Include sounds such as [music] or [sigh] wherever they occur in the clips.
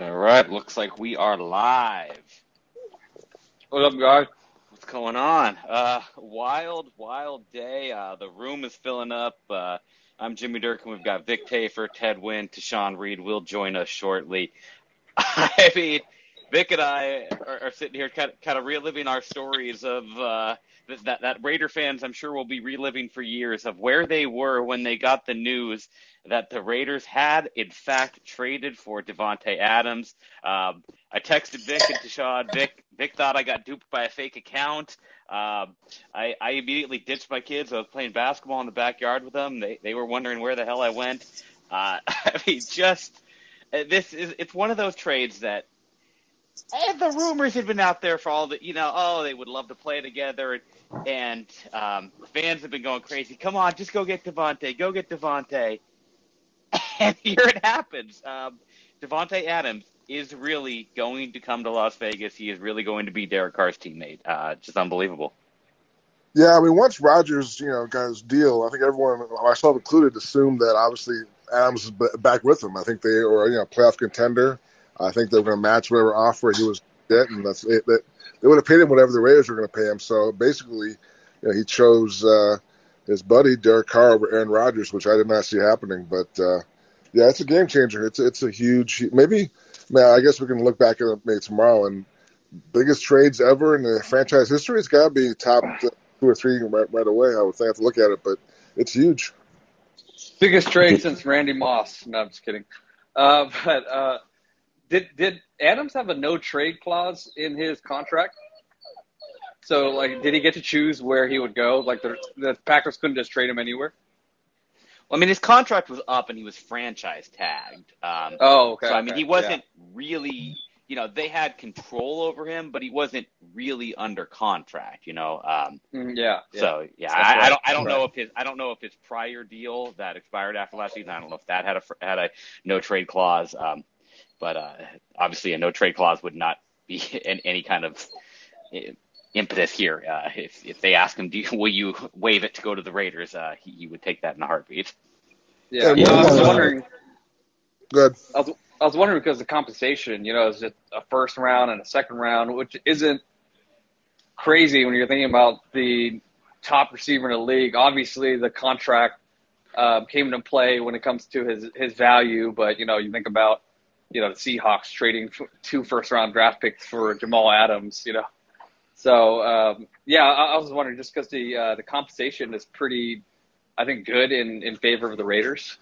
All right, looks like we are live. What up, guys? What's going on? Uh, wild, wild day. Uh, the room is filling up. Uh, I'm Jimmy Durkin. We've got Vic Tafur, Ted Nguyen, Tashan Reed will join us shortly. [laughs] I mean, Vic and I are, are sitting here kind of, kind of reliving our stories of uh, that, that Raider fans, I'm sure, will be reliving for years of where they were when they got the news that the Raiders had, in fact, traded for Davante Adams. Um, I texted Vic and Tashawn. Vic, Vic thought I got duped by a fake account. Um, I, I immediately ditched my kids. I was playing basketball in the backyard with them. They, they were wondering where the hell I went. Uh, [laughs] I mean, just uh, this is it's one of those trades that and the rumors had been out there for all the, you know, oh, they would love to play together, and um, fans have been going crazy. Come on, just go get Davante, go get Davante, [laughs] and here it happens. Um, Davante Adams is really going to come to Las Vegas. He is really going to be Derek Carr's teammate. Uh, just unbelievable. Yeah, I mean, once Rodgers, you know, got his deal, I think everyone, myself included, assumed that obviously Adams is back with him. I think they were, you know, playoff contender I think they're going to match whatever offer he was getting. That's it. That, they would have paid him whatever the Raiders were going to pay him. So basically, you know, he chose uh, his buddy Derek Carr over Aaron Rodgers, which I did not see happening. But uh, yeah, it's a game changer. It's it's a huge maybe. Man, I guess we can look back at it maybe tomorrow and biggest trades ever in the franchise history. It's got to be top two or three right, right away. I would think I have to look at it, but it's huge. Biggest trade since Randy Moss. No, I'm just kidding. Uh, but uh, did did Adams have a no trade clause in his contract? So like, did he get to choose where he would go? Like the the Packers couldn't just trade him anywhere. Well, I mean, his contract was up and he was franchise tagged. Um, oh, okay. So I mean, okay. he wasn't yeah. really. You know, they had control over him, but he wasn't really under contract. You know. Um, mm, yeah, yeah. So yeah, I, right. I, don't. I don't right. know if his. I don't know if his prior deal that expired after last season. I don't know if that had a had a no trade clause. Um, but uh, obviously, a no trade clause would not be [laughs] in any kind of uh, impetus here. Uh, if if they ask him, do you, will you waive it to go to the Raiders? Uh, he, he, would take that in a heartbeat. Yeah, yeah I was wondering. Good. I was, I was wondering because the compensation, you know, is it a first round and a second round, which isn't crazy when you're thinking about the top receiver in the league. Obviously, the contract uh, came into play when it comes to his his value, but you know, you think about you know, the Seahawks trading two first round draft picks for Jamal Adams, you know. So, um, yeah, I, I, was wondering just because the, uh, the compensation is pretty, I think, good in, in favor of the Raiders.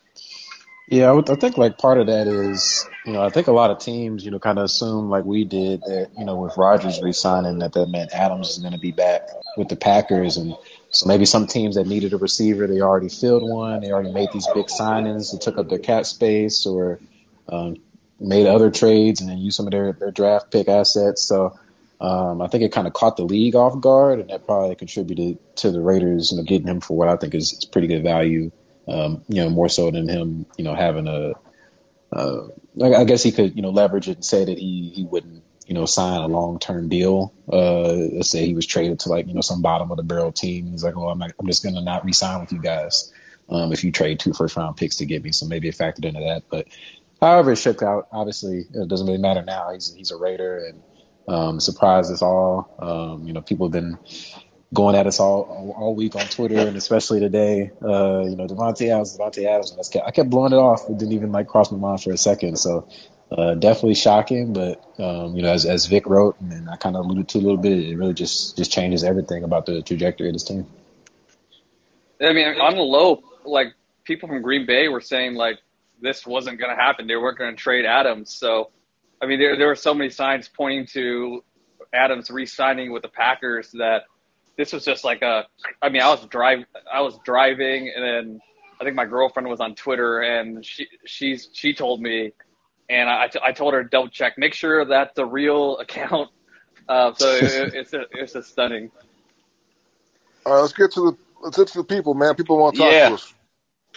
Yeah, I, would, I think like part of that is, you know, I think a lot of teams, you know, kind of assume like we did that, you know, with Rodgers resigning that that meant Adams is going to be back with the Packers. And so maybe some teams that needed a receiver, they already filled one. They already made these big signings. They took up their cap space or, um, made other trades and then used some of their, their draft pick assets. So um, I think it kind of caught the league off guard, and that probably contributed to the Raiders, you know, getting him for what I think is, is pretty good value. Um, you know, more so than him, you know, having a. Uh, I guess he could, you know, leverage it and say that he he wouldn't, you know, sign a long term deal. Uh, let's say he was traded to like, you know, some bottom of the barrel team. He's like, oh, I'm, not, I'm just gonna not re-sign with you guys. Um, if you trade two first round picks to get me, so maybe it factored into that. But however it shook out, obviously it doesn't really matter now. He's he's a Raider and um, surprised us all. Um, you know, people have been going at us all all week on Twitter and especially today. Uh, you know, Davante Adams, Davante Adams. And I kept blowing it off. It didn't even like cross my mind for a second. So uh, definitely shocking, but um, you know, as as Vic wrote and I kind of alluded to a little bit, it really just just changes everything about the trajectory of this team. I mean, on the low, like people from Green Bay were saying, like this wasn't going to happen. They weren't going to trade Adams. So, I mean, there there were so many signs pointing to Adams re-signing with the Packers that this was just like a. I mean, I was drive I was driving, and then I think my girlfriend was on Twitter, and she she's she told me and I, I told her double check, make sure that's the real [laughs] account. Uh, so it, it's a, it's a stunning. All right, let's get to the let's get to the people, man. People want to talk Yeah. to us.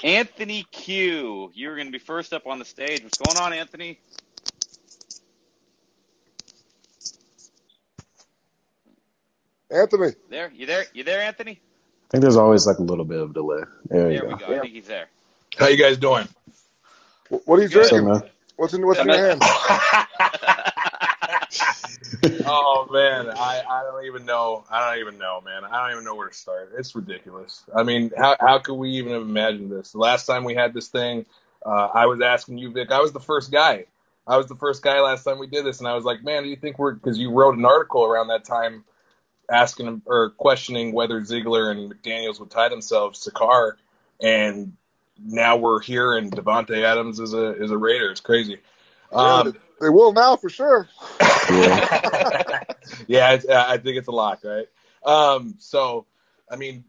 Anthony Q, you're going to be first up on the stage. What's going on, Anthony? Anthony, There, you there? You there, Anthony? I think there's always like a little bit of delay. There you go. we go. I think he's there. How you guys doing? what are you Good. Drinking? man, What's in what's in your hand? [laughs] oh [laughs] man, I, I don't even know. I don't even know, man. I don't even know where to start. It's ridiculous. I mean, how how could we even have imagined this? The last time we had this thing, uh, I was asking you, Vic. I was the first guy. I was the first guy last time we did this, and I was like, man, do you think we're because you wrote an article around that time asking or questioning whether Ziegler and McDaniels would tie themselves to Carr, and now we're here and Davante Adams is a is a Raider. It's crazy. Um, they will now for sure. [laughs] Yeah. yeah, it's, I think it's a lock, right? Um, so, I mean,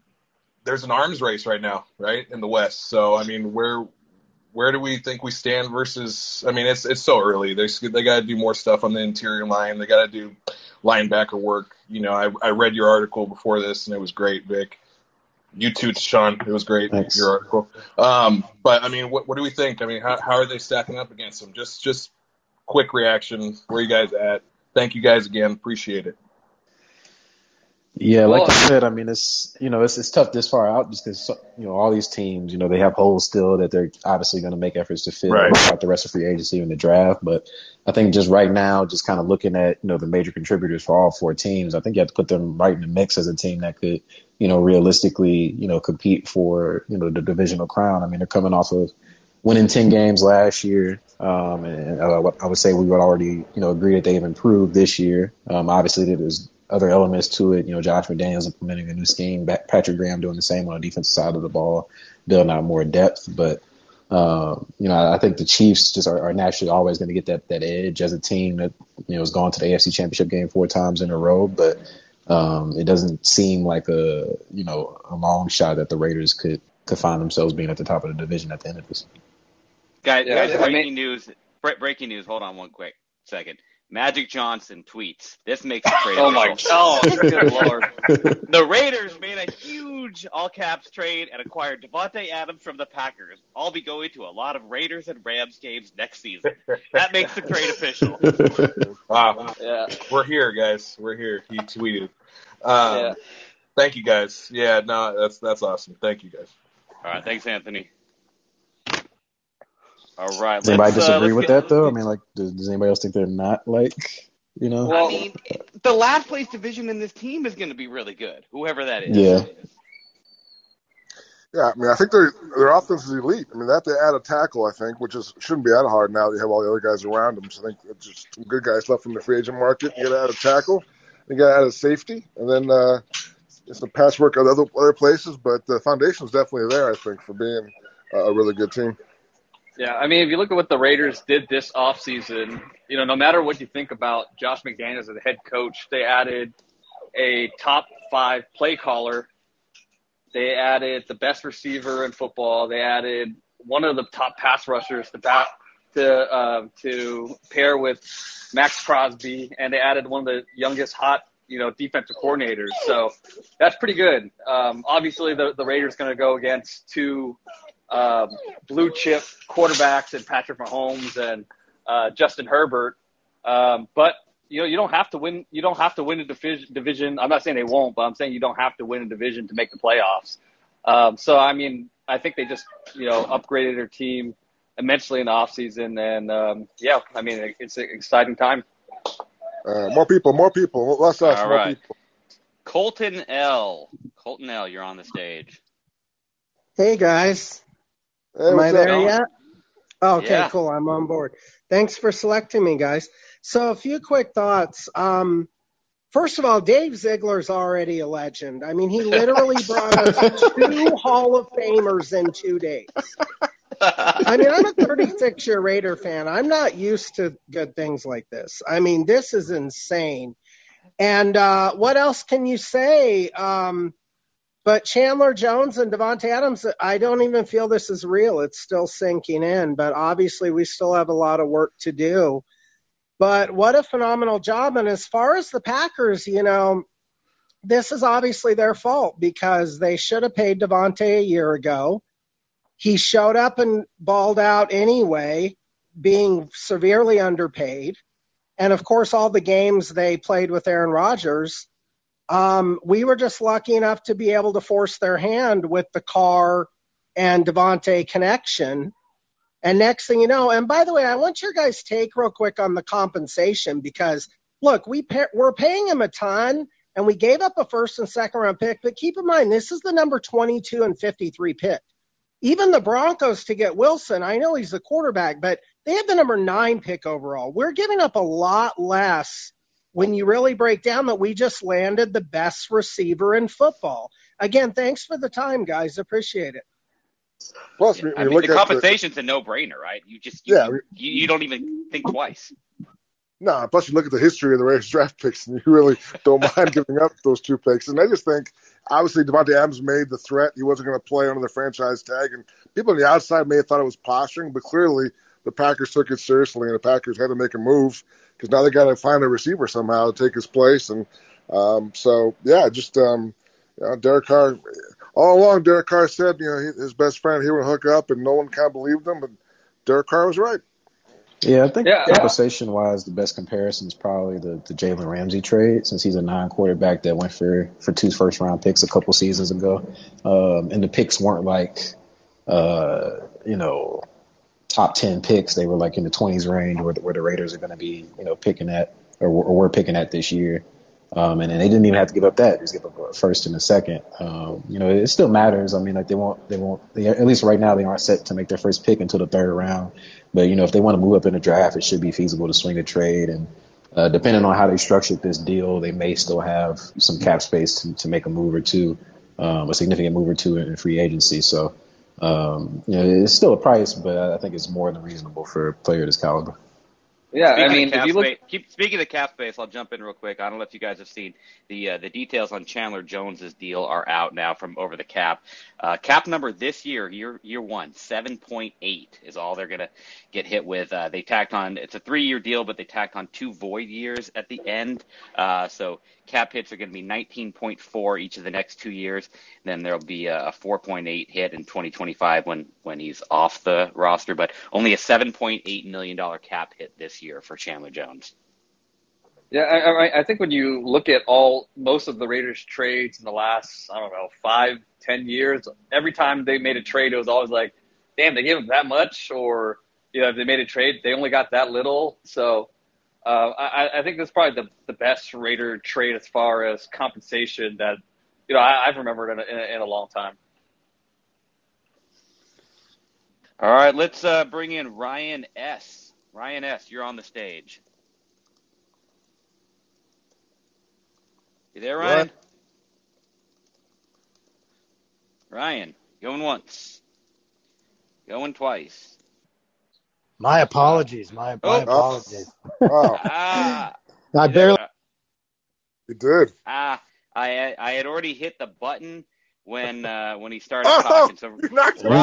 there's an arms race right now, right, in the West. So, I mean, where where do we think we stand versus? I mean, it's it's so early. They they got to do more stuff on the interior line. They got to do linebacker work. You know, I I read your article before this, and it was great, Vic. You too, Sean. It was great. Thanks. Your article. Um, but I mean, what what do we think? I mean, how how are they stacking up against them? Just just quick reaction. Where you guys at? Thank you guys again. Appreciate it. Yeah, like Well- you said, I mean, it's you know, it's it's tough this far out just because you know all these teams, you know, they have holes still that they're obviously going to make efforts to fill Right. throughout the rest of free agency and the draft. But I think just right now, just kind of looking at you know the major contributors for all four teams, I think you have to put them right in the mix as a team that could you know realistically you know compete for you know the divisional crown. I mean, they're coming off of winning 10 games last year. Um, and uh, I would say we would already, you know, agree that they've improved this year. Um, obviously there's other elements to it. You know, Josh McDaniels implementing a new scheme, Patrick Graham doing the same on the defensive side of the ball, building out more depth. But, um, you know, I think the Chiefs just are, are naturally always going to get that, that edge as a team that, you know, has gone to the AFC championship game four times in a row. But, um, it doesn't seem like a, you know, a long shot that the Raiders could, could find themselves being at the top of the division at the end of this. Guys, Yeah, guys I breaking mean- news. Bre- breaking news. Hold on one quick second. Magic Johnson tweets. This makes it trade. [laughs] Oh my official. god! Good [laughs] lord! [laughs] The Raiders made a huge all caps trade and acquired Davante Adams from the Packers. I'll be going to a lot of Raiders and Rams games next season. That makes the trade official. Wow. Yeah, We're here, guys. We're here. He tweeted. Um, yeah. Thank you, guys. Yeah, no, that's that's awesome. Thank you, guys. All right, thanks, Anthony. All right, Does anybody let's, uh, disagree let's with get- that though? I mean, like, does, does anybody else think they're not like, you know? Well- I mean, the last place division in this team is going to be really good, whoever that is. Yeah. Yeah, I mean, I think their their offense is elite. I mean, that they have to add a tackle, I think, which is shouldn't be that hard now that you have all the other guys around them. So I think it's just some good guys left from the free agent market. You got to add a tackle, you got to add a safety, and then uh, it's some patchwork of other other places. But the foundation is definitely there, I think, for being a a really good team. Yeah, I mean, if you look at what the Raiders did this offseason, you know, no matter what you think about Josh McDaniels as the head coach, they added a top five play caller. They added the best receiver in football. They added one of the top pass rushers to bat, to uh, to pair with Maxx Crosby, and they added one of the youngest hot you know defensive coordinators. So that's pretty good. Um, obviously, the the Raiders going to go against two um, blue chip quarterbacks and Patrick Mahomes and uh, Justin Herbert. Um, but you know, you don't have to win. You don't have to win a division. Division. I'm not saying they won't, but I'm saying you don't have to win a division to make the playoffs. Um, so I mean, I think they just you know upgraded their team immensely in the offseason. and um, yeah, I mean, it's an exciting time. Uh, more people, more people, less us, All more right. people. Colton L. Colton L. You're on the stage. Hey guys, Hey, am I there yet? Oh, okay, Yeah. cool. I'm on board. Thanks for selecting me, guys. So a few quick thoughts. Um, first of all, Dave Ziegler's already a legend. I mean, he [laughs] literally brought us two Hall of Famers in two days. I mean, I'm a 36 year Raider fan. I'm not used to good things like this. I mean, this is insane. And uh, what else can you say? Um, But Chandler Jones and Davante Adams, I don't even feel this is real. It's still sinking in, but obviously we still have a lot of work to do. But what a phenomenal job. And as far as the Packers, you know, this is obviously their fault because they should have paid Davante a year ago. He showed up and balled out anyway, being severely underpaid. And of course, all the games they played with Aaron Rodgers, um, we were just lucky enough to be able to force their hand with the Carr and Davante connection. And next thing you know, and by the way, I want your guys' take real quick on the compensation because look, we pay, we're paying him a ton and we gave up a first and second round pick, but keep in mind this is the number 22 and 53 pick. Even the Broncos to get Wilson, I know he's the quarterback, but they have the number nine pick overall. We're giving up a lot less when you really break down that we just landed the best receiver in football. Again, thanks for the time, guys. Appreciate it. Plus, we, I mean, the compensation's the, a no-brainer, right? You just you, yeah, you, you don't even think twice. No, nah, plus you look at the history of the Raiders draft picks, and you really don't [laughs] mind giving up those two picks. And I just think, obviously, Davante Adams made the threat. He wasn't going to play under the franchise tag, and people on the outside may have thought it was posturing, but clearly the Packers took it seriously, and the Packers had to make a move because now they got to find a receiver somehow to take his place. And um, so, yeah, just um, you know, Derek Carr. All along, Derek Carr said, you know, his best friend he would hook up, and no one kind of believed him. But Derek Carr was right. Yeah, I think yeah, compensation wise, the best comparison is probably the, the Jalen Ramsey trade, since he's a non quarterback that went for, for two first round picks a couple seasons ago. Um, and the picks weren't like, uh, you know, top 10 picks. They were like in the 20s range where the, where the Raiders are going to be, you know, picking at or, or we're picking at this year. Um, and, and they didn't even have to give up that; just give up a first and a second. Um, you know, it still matters. I mean, like they won't, they won't. They, at least right now, they aren't set to make their first pick until the third round. But you know, if they want to move up in the draft, it should be feasible to swing a trade. And uh, depending on how they structured this deal, they may still have some cap space to, to make a move or two, um, a significant move or two in free agency. So, um, you know, it's still a price, but I think it's more than reasonable for a player of this caliber. Yeah, speaking I mean, if you look, space, keep speaking of cap space, I'll jump in real quick. I don't know if you guys have seen the uh, the details on Chandler Jones's deal are out now from over the cap. Uh, cap number this year, year year one, seven point eight is all they're gonna get hit with. Uh, they tacked on it's a three year deal, but they tacked on two void years at the end. Uh, so cap hits are going to be 19.4 each of the next two years. Then there'll be a 4.8 hit in 2025 when when he's off the roster, but only a 7.8 million dollar cap hit this year for Chandler Jones. Yeah, I, I think when you look at all most of the Raiders trades in the last I don't know five ten years, every time they made a trade, it was always like, damn, they gave him that much, or you know, if they made a trade, they only got that little. So uh, I, I think that's probably the, the best Raider trade as far as compensation that you know I, have remembered in a, in a, in a long time. All right, let's uh, bring in Ryan S. Ryan S. You're on the stage. You there, Ryan? What? Ryan, going once, going twice. My apologies. My, my oh. apologies. Oh. [laughs] ah, [laughs] I barely. You did. Ah, I I had already hit the button when [laughs] uh, when he started oh, talking. So Be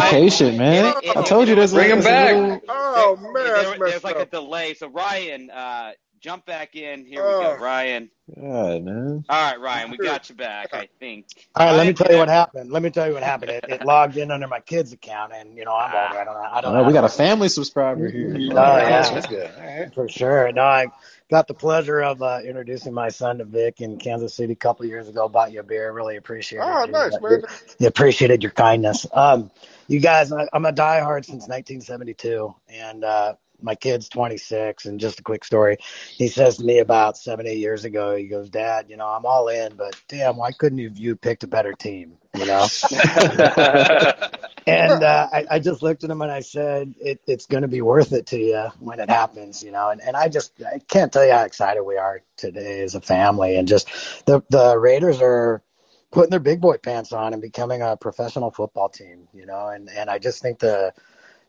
patient, man. It, it, I told you there's bring him back. Oh man, there, there's like a delay. So Ryan, uh, jump back in. Here we go, Ryan. God, man. All right, Ryan, we got you back. I think. All right, Ryan, let me tell you what happened. Let me tell you what happened. It, it logged in under my kid's account, and you know I'm all right. I don't. I don't. know. we got a family subscriber here. Oh, yeah, that's good. All right. For sure. No, I got the pleasure of uh, introducing my son to Vic in Kansas City a couple years ago. Bought you a beer. Really appreciate it. Oh, nice, man. You appreciated your kindness. Um, you guys, I, I'm a diehard since 1972, and uh, my kid's 26 and just a quick story. He says to me about seven eight years ago he goes dad you know i'm all in but damn why couldn't you you picked a better team you know? [laughs] And uh, I, I just looked at him and i said it, it's going to be worth it to you when it happens you know? And, and i just i can't tell you how excited we are today as a family and just the the raiders are putting their big boy pants on and becoming a professional football team you know? And and i just think the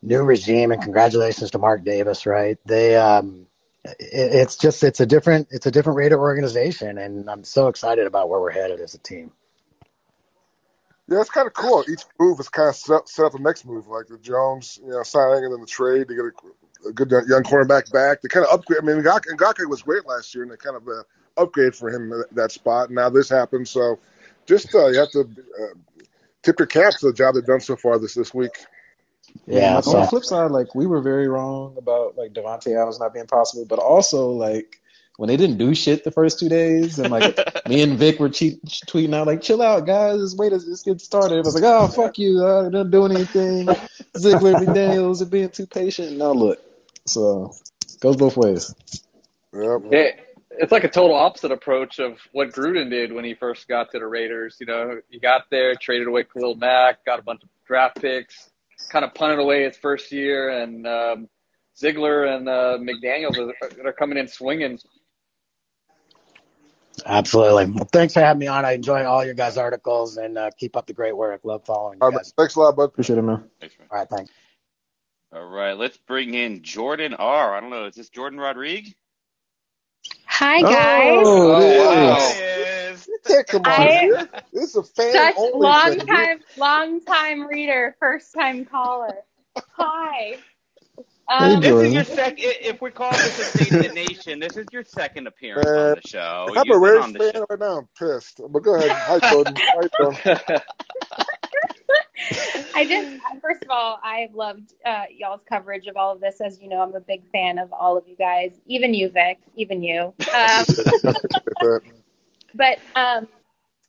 new regime, and congratulations to Mark Davis. Right? They, um, it, it's just it's a different it's a different Raider organization, and I'm so excited about where we're headed as a team. Yeah, it's kind of cool. Each move is kind of set, set up the next move, like the Jones, you know, signing and then the trade to get a, a good young cornerback back. They kind of upgrade. I mean, Ngakoue, Ngakoue was great last year, and they kind of uh, upgrade for him that, that spot. And now this happens, so just uh, you have to uh, tip your cap to the job they've done so far this this week. Yeah. on the flip side, like we were very wrong about like Davante Adams not being possible, but also like when they didn't do shit the first two days, and like [laughs] me and Vic were cheat, tweeting out like, "Chill out, guys, just wait, let's get started." I was like, "Oh, fuck you, uh, I didn't do anything." Ziegler, McDaniels are being too patient. Now look, so goes both ways. Yep. Yeah, it's like a total opposite approach of what Gruden did when he first got to the Raiders. You know, he got there, traded away Khalil Mack, got a bunch of draft picks, kind of punted away his first year, and um, Ziegler and uh, McDaniels are, are coming in swinging Absolutely. Well, thanks for having me on. I enjoy all your guys' articles and uh, keep up the great work. Love following you guys. Thanks a lot, bud. Appreciate it, man. Thanks, man. All right, thanks. All right, let's bring in Jordan R. I don't know, is this Jordan Rodriguez? Hi guys. Oh, Oh, it is. wow. You can't come on I- here. This is a fan Such only long thing. time, long time reader, first time caller. Hi. Um, This is your second. If we're calling this a State of the Nation, this is your second appearance Man, on the show. I'm You've a been Raiders on the fan show. right now. I'm pissed. But go ahead. Hi, Jordan. How you doing? I just, first of all, I've loved uh, y'all's coverage of all of this. As you know, I'm a big fan of all of you guys, even you, Vic, even you. [laughs] Um, but um,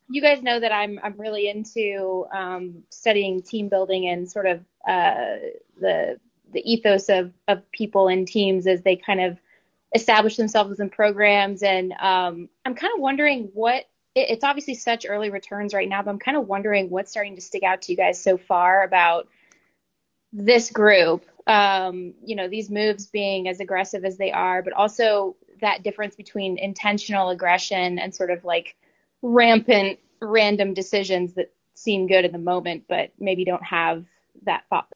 you guys know that I'm I'm really into um, studying team building and sort of uh, the the ethos of of people and teams as they kind of establish themselves in programs. And um, I'm kind of wondering what it, it's obviously such early returns right now, but I'm kind of wondering what's starting to stick out to you guys so far about this group. Um, you know, these moves being as aggressive as they are, but also that difference between intentional aggression and sort of like rampant random decisions that seem good in the moment, but maybe don't have that thought.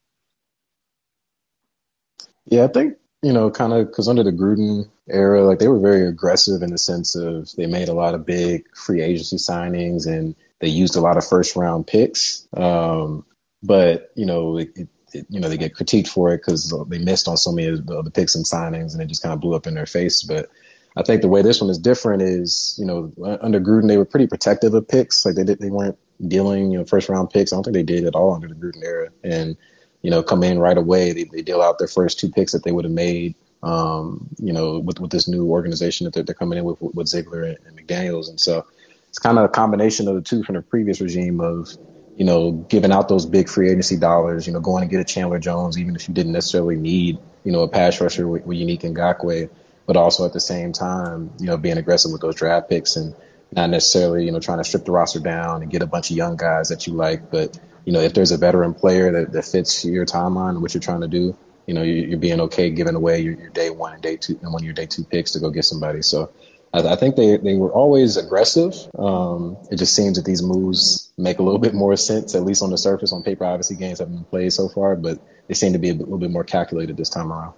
Yeah, I think you know, kind of because under the Gruden era, like they were very aggressive in the sense of they made a lot of big free agency signings and they used a lot of first round picks. Um, but you know, it, it, you know, they get critiqued for it because they missed on so many of the picks and signings, and it just kind of blew up in their face. But I think the way this one is different is, you know, under Gruden they were pretty protective of picks. Like they did, they weren't dealing, you know, first round picks. I don't think they did at all under the Gruden era, and you know, come in right away. They, they deal out their first two picks that they would have made, um, you know, with, with this new organization that they're, they're coming in with, with Ziegler and, and McDaniels. And so it's kind of a combination of the two from the previous regime of, you know, giving out those big free agency dollars, you know, going to get a Chandler Jones, even if you didn't necessarily need, you know, a pass rusher with, with Yannick Ngakoue, but also at the same time, you know, being aggressive with those draft picks and not necessarily, you know, trying to strip the roster down and get a bunch of young guys that you like, but you know, if there's a veteran player that, that fits your timeline and what you're trying to do, you know, you're, you're being okay giving away your, your day one and day two and one of your day two picks to go get somebody. So I, I think they, they were always aggressive. Um, it just seems that these moves make a little bit more sense, at least on the surface. On paper, obviously games haven't been played so far, but they seem to be a little bit more calculated this time around.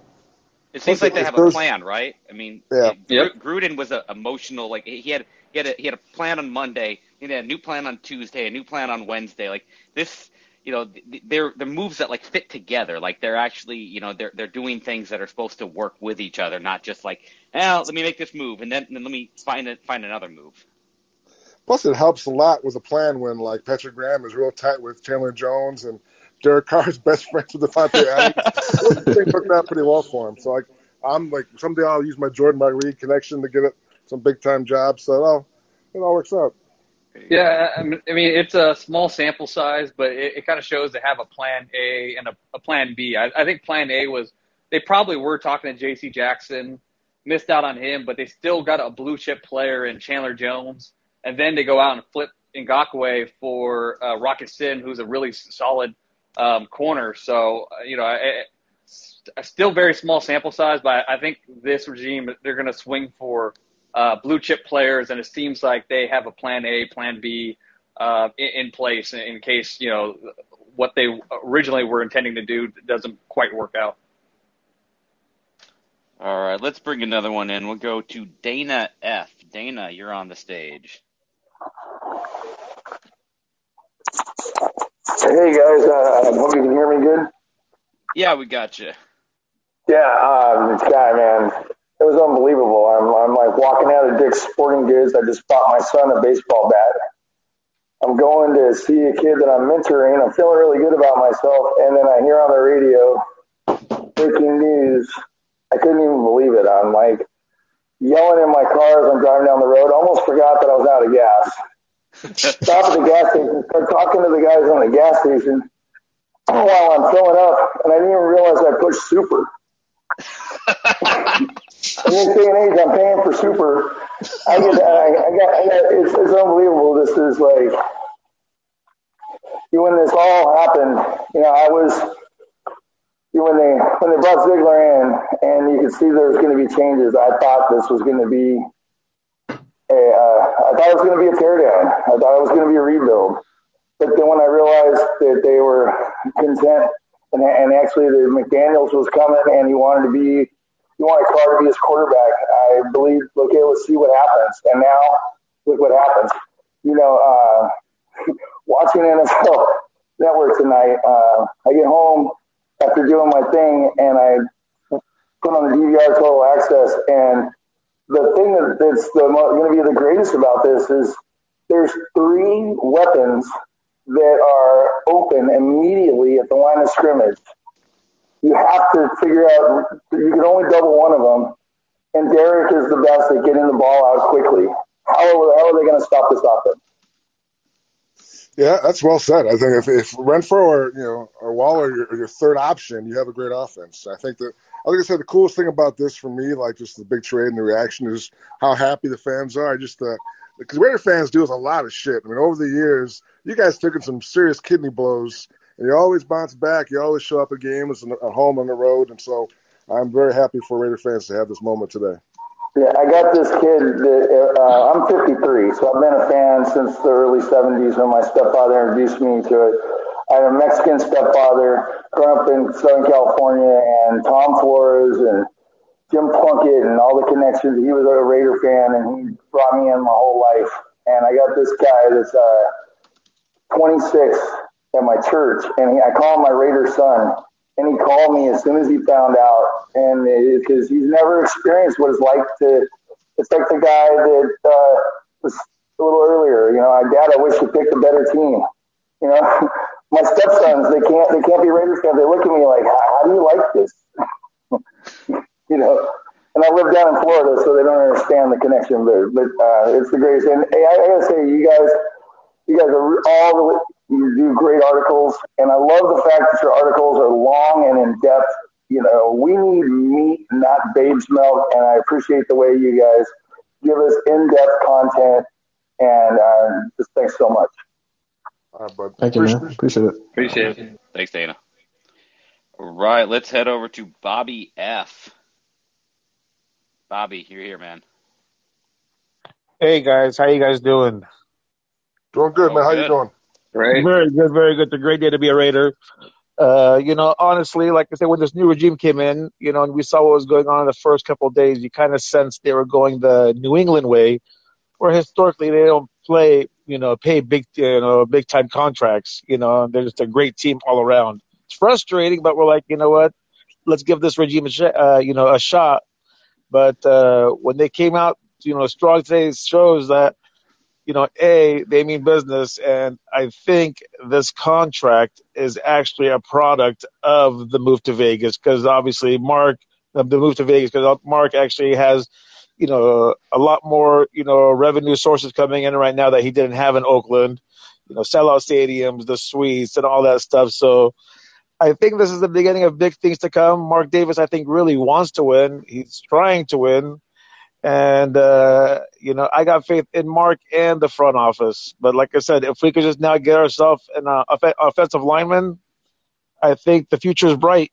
It seems like they have a plan, right? I mean, Yeah. Gru- Yep. Gruden was a emotional. Like he had he had a, he had a plan on Monday. He had a new plan on Tuesday, a new plan on Wednesday. Like this, you know, they're they're moves that like fit together. Like they're actually, you know, they're they're doing things that are supposed to work with each other, not just like, well, let me make this move and then, then let me find it, find another move. Plus, it helps a lot with a plan when like Patrick Graham is real tight with Chandler Jones and Derek Carr's best friends with Davante Adams. [laughs] Things worked out pretty well for him. So like, I'm like someday I'll use my Jordan Marguerite connection to get it some big time jobs. So it all it all works out. Yeah, I mean, I mean, it's a small sample size, but it, it kind of shows they have a plan A and a, a plan B. I, I think plan A was they probably were talking to J.C. Jackson, missed out on him, but they still got a blue chip player in Chandler Jones, and then they go out and flip Ngakoue for uh, Rock Ya-Sin, who's a really solid um, corner. So uh, you know, I, I, still very small sample size, but I think this regime they're going to swing for uh, blue chip players, and it seems like they have a plan A, plan B uh, in, in place in, in case you know what they originally were intending to do doesn't quite work out. All right, let's bring another one in. We'll go to Dana F. Dana, you're on the stage. Hey guys, uh, I hope you can hear me good. Yeah, we got you. Yeah, um, guy, man, it was unbelievable. I'm, I'm like walking out of Dick's Sporting Goods. I just bought my son a baseball bat. I'm going to see a kid that I'm mentoring. I'm feeling really good about myself, and then I hear on the radio breaking news. I couldn't even believe it. I'm like yelling in my car as I'm driving down the road. Almost forgot that I was out of gas. Stop at the gas station, start talking to the guys on the gas station oh, while I'm filling up, and I didn't even realize I pushed super. In this day and age, I'm paying for super. I get, I, I got, I got it's, it's unbelievable. This is like, you when this all happened, you know, I was, when they when they brought Ziegler in, and you could see there was going to be changes. I thought this was going to be a, uh, I thought it was going to be a teardown. I thought it was going to be a rebuild. But then when I realized that they were content and, and actually the McDaniels was coming and he wanted to be, he wanted Carr to be his quarterback, I believed, okay, let's see what happens. And now look what happens. You know, uh, [laughs] watching NFL Network tonight, uh, I get home after doing my thing and I put on the DVR total access and the thing that's going to be the greatest about this is there's three weapons that are open immediately at the line of scrimmage. You have to figure out, you can only double one of them. And Derek is the best at getting the ball out quickly. How are, how are they going to stop this offense? Yeah, that's well said. I think if, if Renfrow or you know or Waller are your, your third option, you have a great offense. I think that like I said, the coolest thing about this for me, like just the big trade and the reaction, is how happy the fans are. Just the because Raider fans do us a lot of shit. I mean, over the years, you guys taken some serious kidney blows, and you always bounce back. You always show up at games at home on the road, and so I'm very happy for Raider fans to have this moment today. Yeah, I got this kid. That, uh, I'm 53, so I've been a fan since the early 70s when my stepfather introduced me to it. I had a Mexican stepfather growing up in Southern California, and Tom Flores and Jim Plunkett and all the connections. He was a Raider fan, and he brought me in my whole life. And I got this guy that's uh, 26 at my church, and he, I call him my Raider son and he called me as soon as he found out, and because he's never experienced what it's like to. It's like the guy that uh, was a little earlier. You know, Dad, I wish you picked a better team. You know, [laughs] my stepsons, they can't they can't be Raiders fans. They look at me like, how, do you like this? [laughs] you know, and I live down in Florida, so they don't understand the connection. But but uh, it's the greatest. And hey, I, I gotta say, you guys, you guys are all you do great articles, and I love the fact that your articles are long and in depth. You know, we need meat, not babe's milk, and I appreciate the way you guys give us in-depth content. And uh, just thanks so much. All right, bud. Thank you, man. Appreciate it. Appreciate it. Thanks, Dana. All right, let's head over to Bobby F. Bobby, you're here, man. Hey guys, how you guys doing? Doing good, Oh, man. How good. you doing? Right? Very good, very good. It's a great day to be a Raider. Uh, you know, honestly, like I said, when this new regime came in, you know, and we saw what was going on in the first couple of days, you kind of sensed they were going the New England way, where historically they don't play, you know, pay big, you know, big time contracts. You know, they're just a great team all around. It's frustrating, but we're like, you know what? Let's give this regime a, sh- uh, you know, a shot. But uh, when they came out, you know, strong today shows that you know, A, they mean business. And I think this contract is actually a product of the move to Vegas because obviously Mark, the move to Vegas, because Mark actually has, you know, a lot more, you know, revenue sources coming in right now that he didn't have in Oakland, you know, sellout stadiums, the suites, and all that stuff. So, I think this is the beginning of big things to come. Mark Davis, I think, really wants to win. He's trying to win. And, uh, you know, I got faith in Mark and the front office. But like I said, if we could just now get ourselves an uh, off- offensive lineman, I think the future is bright.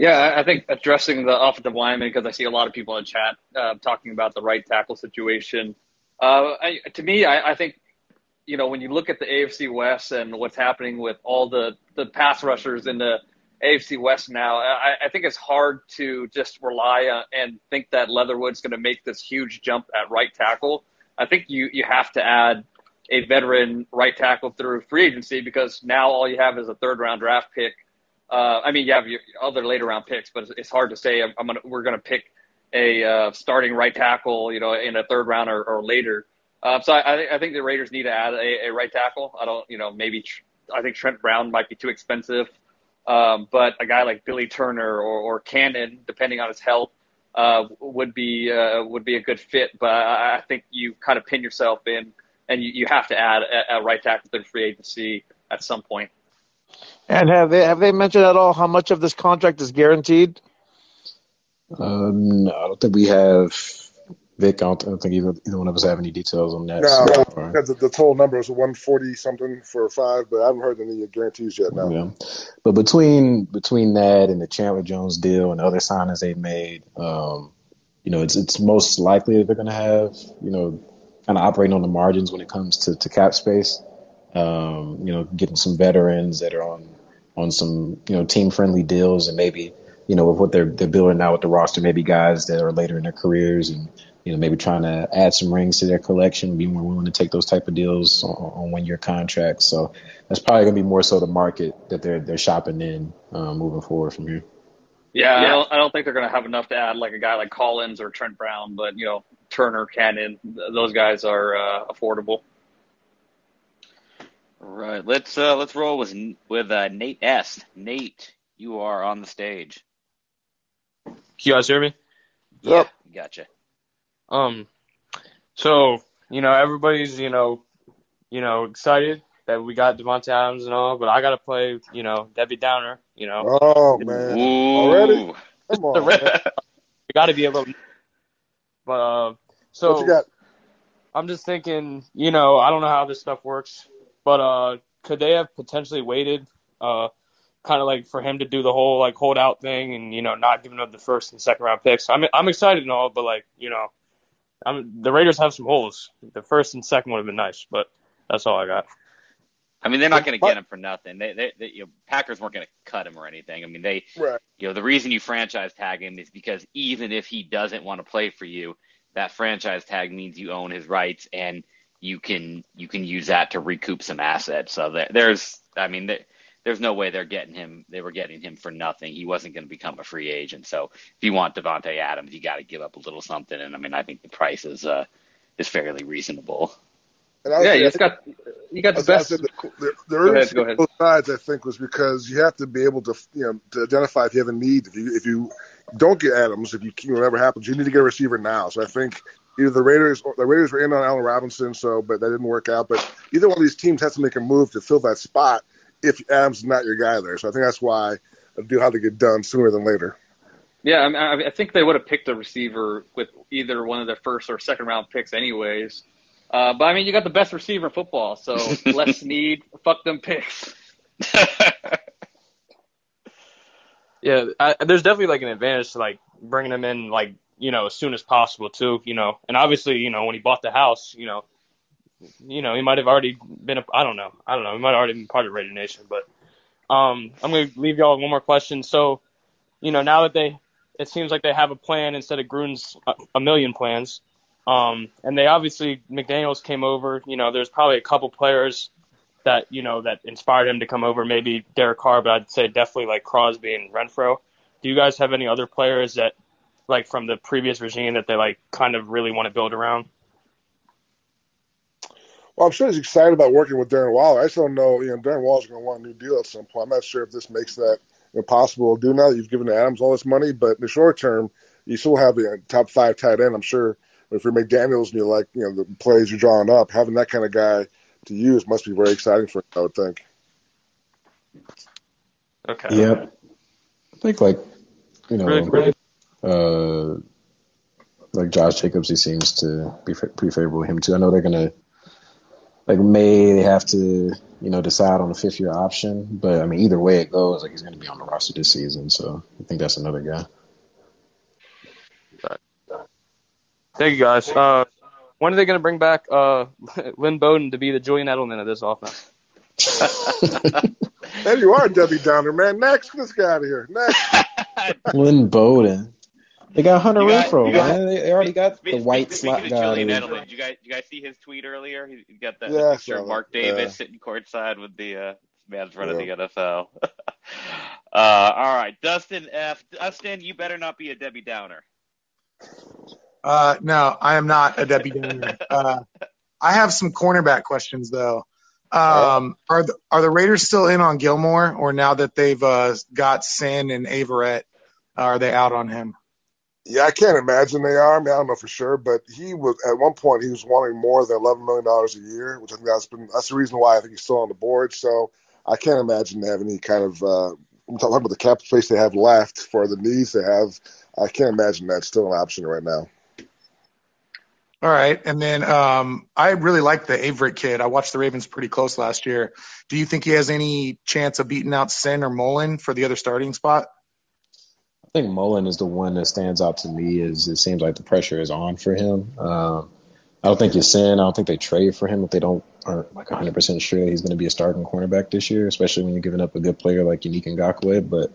Yeah, I- think addressing the offensive lineman because I see a lot of people in chat uh, talking about the right tackle situation. Uh, I, to me, I, I think you know when you look at the AFC West and what's happening with all the the pass rushers in the AFC West now, I, I think it's hard to just rely on and think that Leatherwood's going to make this huge jump at right tackle. I think you you have to add a veteran right tackle through free agency because now all you have is a third round draft pick. Uh, I mean, you have your other later round picks, but it's, it's hard to say. I'm, I'm gonna, we're going to pick a uh, starting right tackle, you know, in a third round or, or later. Uh, so I, I think the Raiders need to add a, a right tackle. I don't, you know, maybe I think Trent Brown might be too expensive, um, but a guy like Billy Turner or, or Cannon, depending on his health, uh, would be uh, would be a good fit. But I, I think you kind of pin yourself in, and you, you have to add a, a right tackle to free agency at some point. And have they have they mentioned at all how much of this contract is guaranteed? Um, no, I don't think we have. Vic, I don't, I don't think either, either one of us have any details on that. No, so far. the, the total number is 140 something for five, but I haven't heard any guarantees yet. No. Yeah. But between between that and the Chandler Jones deal and the other signings they've made, um, you know, it's it's most likely that they're going to have, you know, kind of operating on the margins when it comes to, to cap space. Um, you know, getting some veterans that are on on some you know team friendly deals and maybe you know with what they're they're building now with the roster, maybe guys that are later in their careers and you know maybe trying to add some rings to their collection, be more willing to take those type of deals on, on one year contracts. So that's probably going to be more so the market that they're they're shopping in uh, moving forward from here. Yeah, I don't, I don't think they're going to have enough to add like a guy like Collins or Trent Brown, but you know Turner, Cannon, those guys are uh, affordable. All right, let's uh, let's roll with with uh, Nate S. Nate, you are on the stage. Can you guys hear me? Yeah, gotcha. Um, so you know everybody's you know, you know excited that we got Davante Adams and all, but I gotta play you know Debbie Downer. You know. Oh man, already? Come on, [laughs] man. we got to be able. little. But uh, so What you got? I'm just thinking, you know, I don't know how this stuff works, but uh, could they have potentially waited, uh, kind of like for him to do the whole like hold out thing and you know not giving up the first and second round picks? I'm I'm excited and all, but like you know, I'm the Raiders have some holes. The first and second would have been nice, but that's all I got. I mean, they're not going to get him for nothing. They, they, they you know, Packers weren't going to cut him or anything. I mean, they, Right. you know, the reason you franchise tag him is because even if he doesn't want to play for you, that franchise tag means you own his rights and you can you can use that to recoup some assets. So there, there's, I mean, there, there's no way they're getting him. They were getting him for nothing. He wasn't going to become a free agent. So if you want Davante Adams, you got to give up a little something. And I mean, I think the price is uh is fairly reasonable. And Yeah, would you got you got the That's why I best. said the, the, the Go ahead, urgency go ahead. both sides, I think, was because you have to be able to, you know, to identify if you have a need. If you if you don't get Adams, if you you know, whatever happens, you need to get a receiver now. So I think either the Raiders or the Raiders were in on Allen Robinson, so but that didn't work out. But either one of these teams has to make a move to fill that spot if Adams is not your guy there. So I think that's why a deal had to get done sooner than later. Yeah, I, mean, I I think they would have picked a receiver with either one of their first or second round picks, anyways. Uh, but I mean, you got the best receiver in football, so [laughs] less need. Fuck them picks. [laughs] Yeah, I, there's definitely like an advantage to like bringing them in like you know as soon as possible too. You know, and obviously you know when he bought the house, you know, you know he might have already been a I don't know I don't know he might have already been part of Raider Nation. But um, I'm gonna leave y'all one more question. So, you know, now that they it seems like they have a plan instead of Gruden's a, a million plans. Um, and they obviously McDaniel's came over. You know, there's probably a couple players that you know that inspired him to come over. Maybe Derek Carr, but I'd say definitely like Crosby and Renfrow. Do you guys have any other players that like from the previous regime that they like kind of really want to build around? Well, I'm sure he's excited about working with Darren Waller. I just don't know, you know, Darren Waller's going to want a new deal at some point. I'm not sure if this makes that impossible to do now that you've given Adams all this money, but in the short term, you still have the top five tight end. I'm sure if you're McDaniels and you like, you know, the plays you're drawing up, having that kind of guy to use must be very exciting for him, I would think. Okay. Yep. I think like you know, Really, really? Uh, like Josh Jacobs, he seems to be fa- pretty favorable with him too. I know they're gonna like may they have to you know decide on a fifth year option, but I mean either way it goes, like he's gonna be on the roster this season, so I think that's another guy. Thank you guys. Uh, when are they going to bring back uh, [laughs] Lynn Bowden to be the Julian Edelman of this offense? [laughs] And you are Debbie Downer, man. Next, get this guy out of here. Next. [laughs] Lynn Bowden. They got Hunter You got- Renfrow, got- man. They, they already got Speak- the white speak- slot guy. Julian Edelman, did you guys, did you guys see his tweet earlier? He he got that Yeah, picture of Mark that. Davis Yeah. sitting courtside with the uh, man's running Yeah. the NFL. [laughs] uh, all right, Dustin F. Dustin, you better not be a Debbie Downer. Uh, no, I am not a Debbie Downer. [laughs] Uh, I have some cornerback questions though. Um, are the, are the Raiders still in on Gilmore, or now that they've uh, got Sin and Averett, are they out on him? Yeah, I can't imagine they are. I mean, I don't know for sure, but he was at one point he was wanting more than eleven million dollars a year, which I think that's been that's the reason why I think he's still on the board. So I can't imagine they have any kind of. Uh, I'm talking about the cap space they have left for the needs they have. I can't imagine that's still an option right now. All right, and then um, I really like the Averett kid. I watched the Ravens pretty close last year. Do you think he has any chance of beating out Sin or Mullen for the other starting spot? I think Mullen is the one that stands out to me. Is it seems like the pressure is on for him. Um, I don't think it's sin. I don't think they trade for him if they don't aren't like 100 percent sure he's going to be a starting cornerback this year, especially when you're giving up a good player like Yannick Ngakoue. But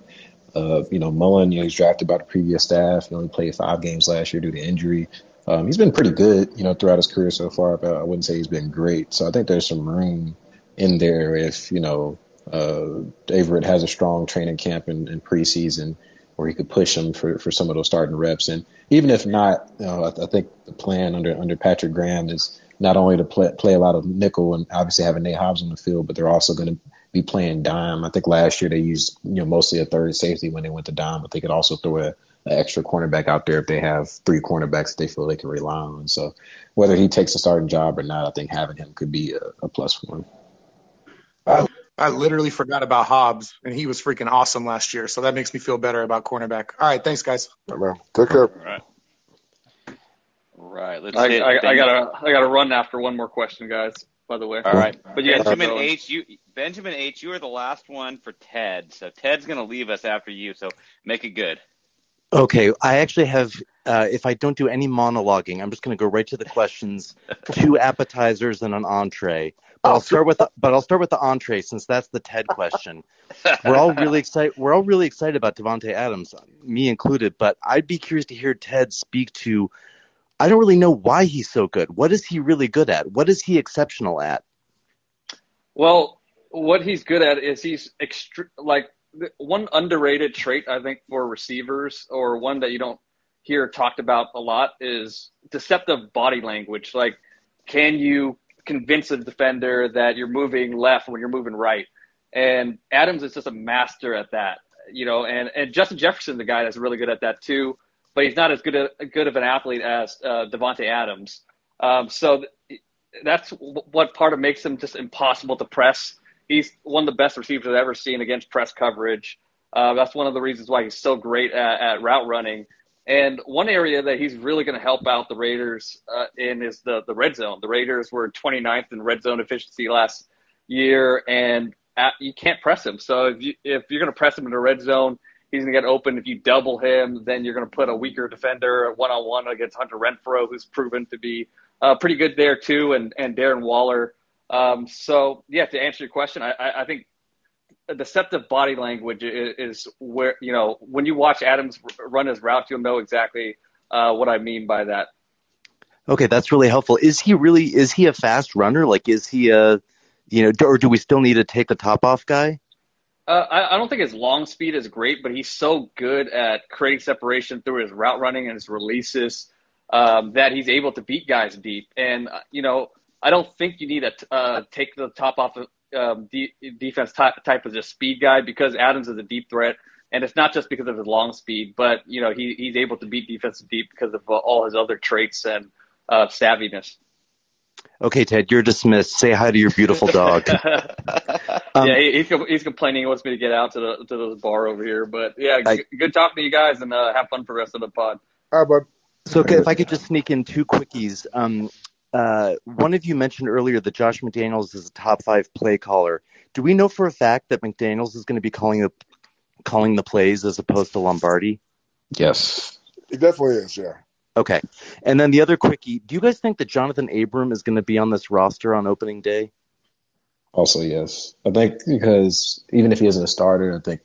uh, you know, Mullen, you know, he's drafted by the previous staff. He only played five games last year due to injury. Um, he's been pretty good, you know, throughout his career so far, but I wouldn't say he's been great. So I think there's some room in there if you know uh, Averett has a strong training camp in, in preseason where he could push him for, for some of those starting reps. And even if not, you know, I, I think the plan under under Patrick Graham is not only to play, play a lot of nickel and obviously having Nate Hobbs on the field, but they're also going to be playing dime. I think last year they used you know mostly a third safety when they went to dime, but they could also throw a, an extra cornerback out there if they have three cornerbacks that they feel they can rely on. So whether he takes a starting job or not, I think having him could be a, a plus for him. Uh, I, I literally forgot about Hobbs, and he was freaking awesome last year. So that makes me feel better about cornerback. All right, thanks, guys. All right, man. Take care. All right. Right. Let's I, I, I gotta I gotta run after one more question, guys. By the way. All right. But you Benjamin. H. You Benjamin H. You are the last one for Ted, so Ted's gonna leave us after you. So make it good. Okay, I actually have. Uh, if I don't do any monologuing, I'm just going to go right to the questions. [laughs] Two appetizers and an entree. But I'll start with the, but I'll start with the entree since that's the TED question. We're all really [laughs] excited. We're all really excited about Davante Adams, me included. But I'd be curious to hear Ted speak to. I don't really know why he's so good. What is he really good at? What is he exceptional at? Well, what he's good at is he's extre- like one underrated trait I think for receivers, or one that you don't hear talked about a lot, is deceptive body language. Like, can you convince a defender that you're moving left when you're moving right? And Adams is just a master at that, you know. And and Justin Jefferson's the guy that's really good at that too, but he's not as good a good of an athlete as uh, Davante Adams. Um, so th- that's w- what part of makes him just impossible to press. He's one of the best receivers I've ever seen against press coverage. Uh, that's one of the reasons why he's so great at, at route running. And one area that he's really going to help out the Raiders uh, in is the, the red zone. The Raiders were 29th in red zone efficiency last year, and at, you can't press him. So if, you, if you're going to press him in the red zone, he's going to get open. If you double him, then you're going to put a weaker defender one on one against Hunter Renfrow, who's proven to be uh, pretty good there too, and, and Darren Waller. Um, so, yeah, to answer your question, I, I, I think deceptive body language is, is where, you know, when you watch Adams run his route, you'll know exactly uh, what I mean by that. Okay, that's really helpful. Is he really? Is he a fast runner? Like, is he a, you know, or do we still need to take the top off guy? Uh, I, I don't think his long speed is great, but he's so good at creating separation through his route running and his releases um, that he's able to beat guys deep. And uh, you know, I don't think you need to uh, take the top off of um, de- defense type, type as a speed guy because Adams is a deep threat, and it's not just because of his long speed, but you know he, he's able to beat defensive deep because of uh, all his other traits and uh, savviness. Okay, Ted, you're dismissed. Say hi to your beautiful dog. [laughs] [laughs] Um, yeah, he, he's, he's complaining. He wants me to get out to the to the bar over here. But yeah, I- g- good talking to you guys, and uh, have fun for the rest of the pod. All right, bud. So okay, if I could just sneak in two quickies. Um, uh, one of you mentioned earlier that Josh McDaniels is a top five play caller. Do we know for a fact that McDaniels is going to be calling the calling the plays as opposed to Lombardi? Yes. He definitely is, yeah. Okay. And then the other quickie, do you guys think that Johnathan Abram is going to be on this roster on opening day? Also, yes. I think because even if he isn't a starter, I think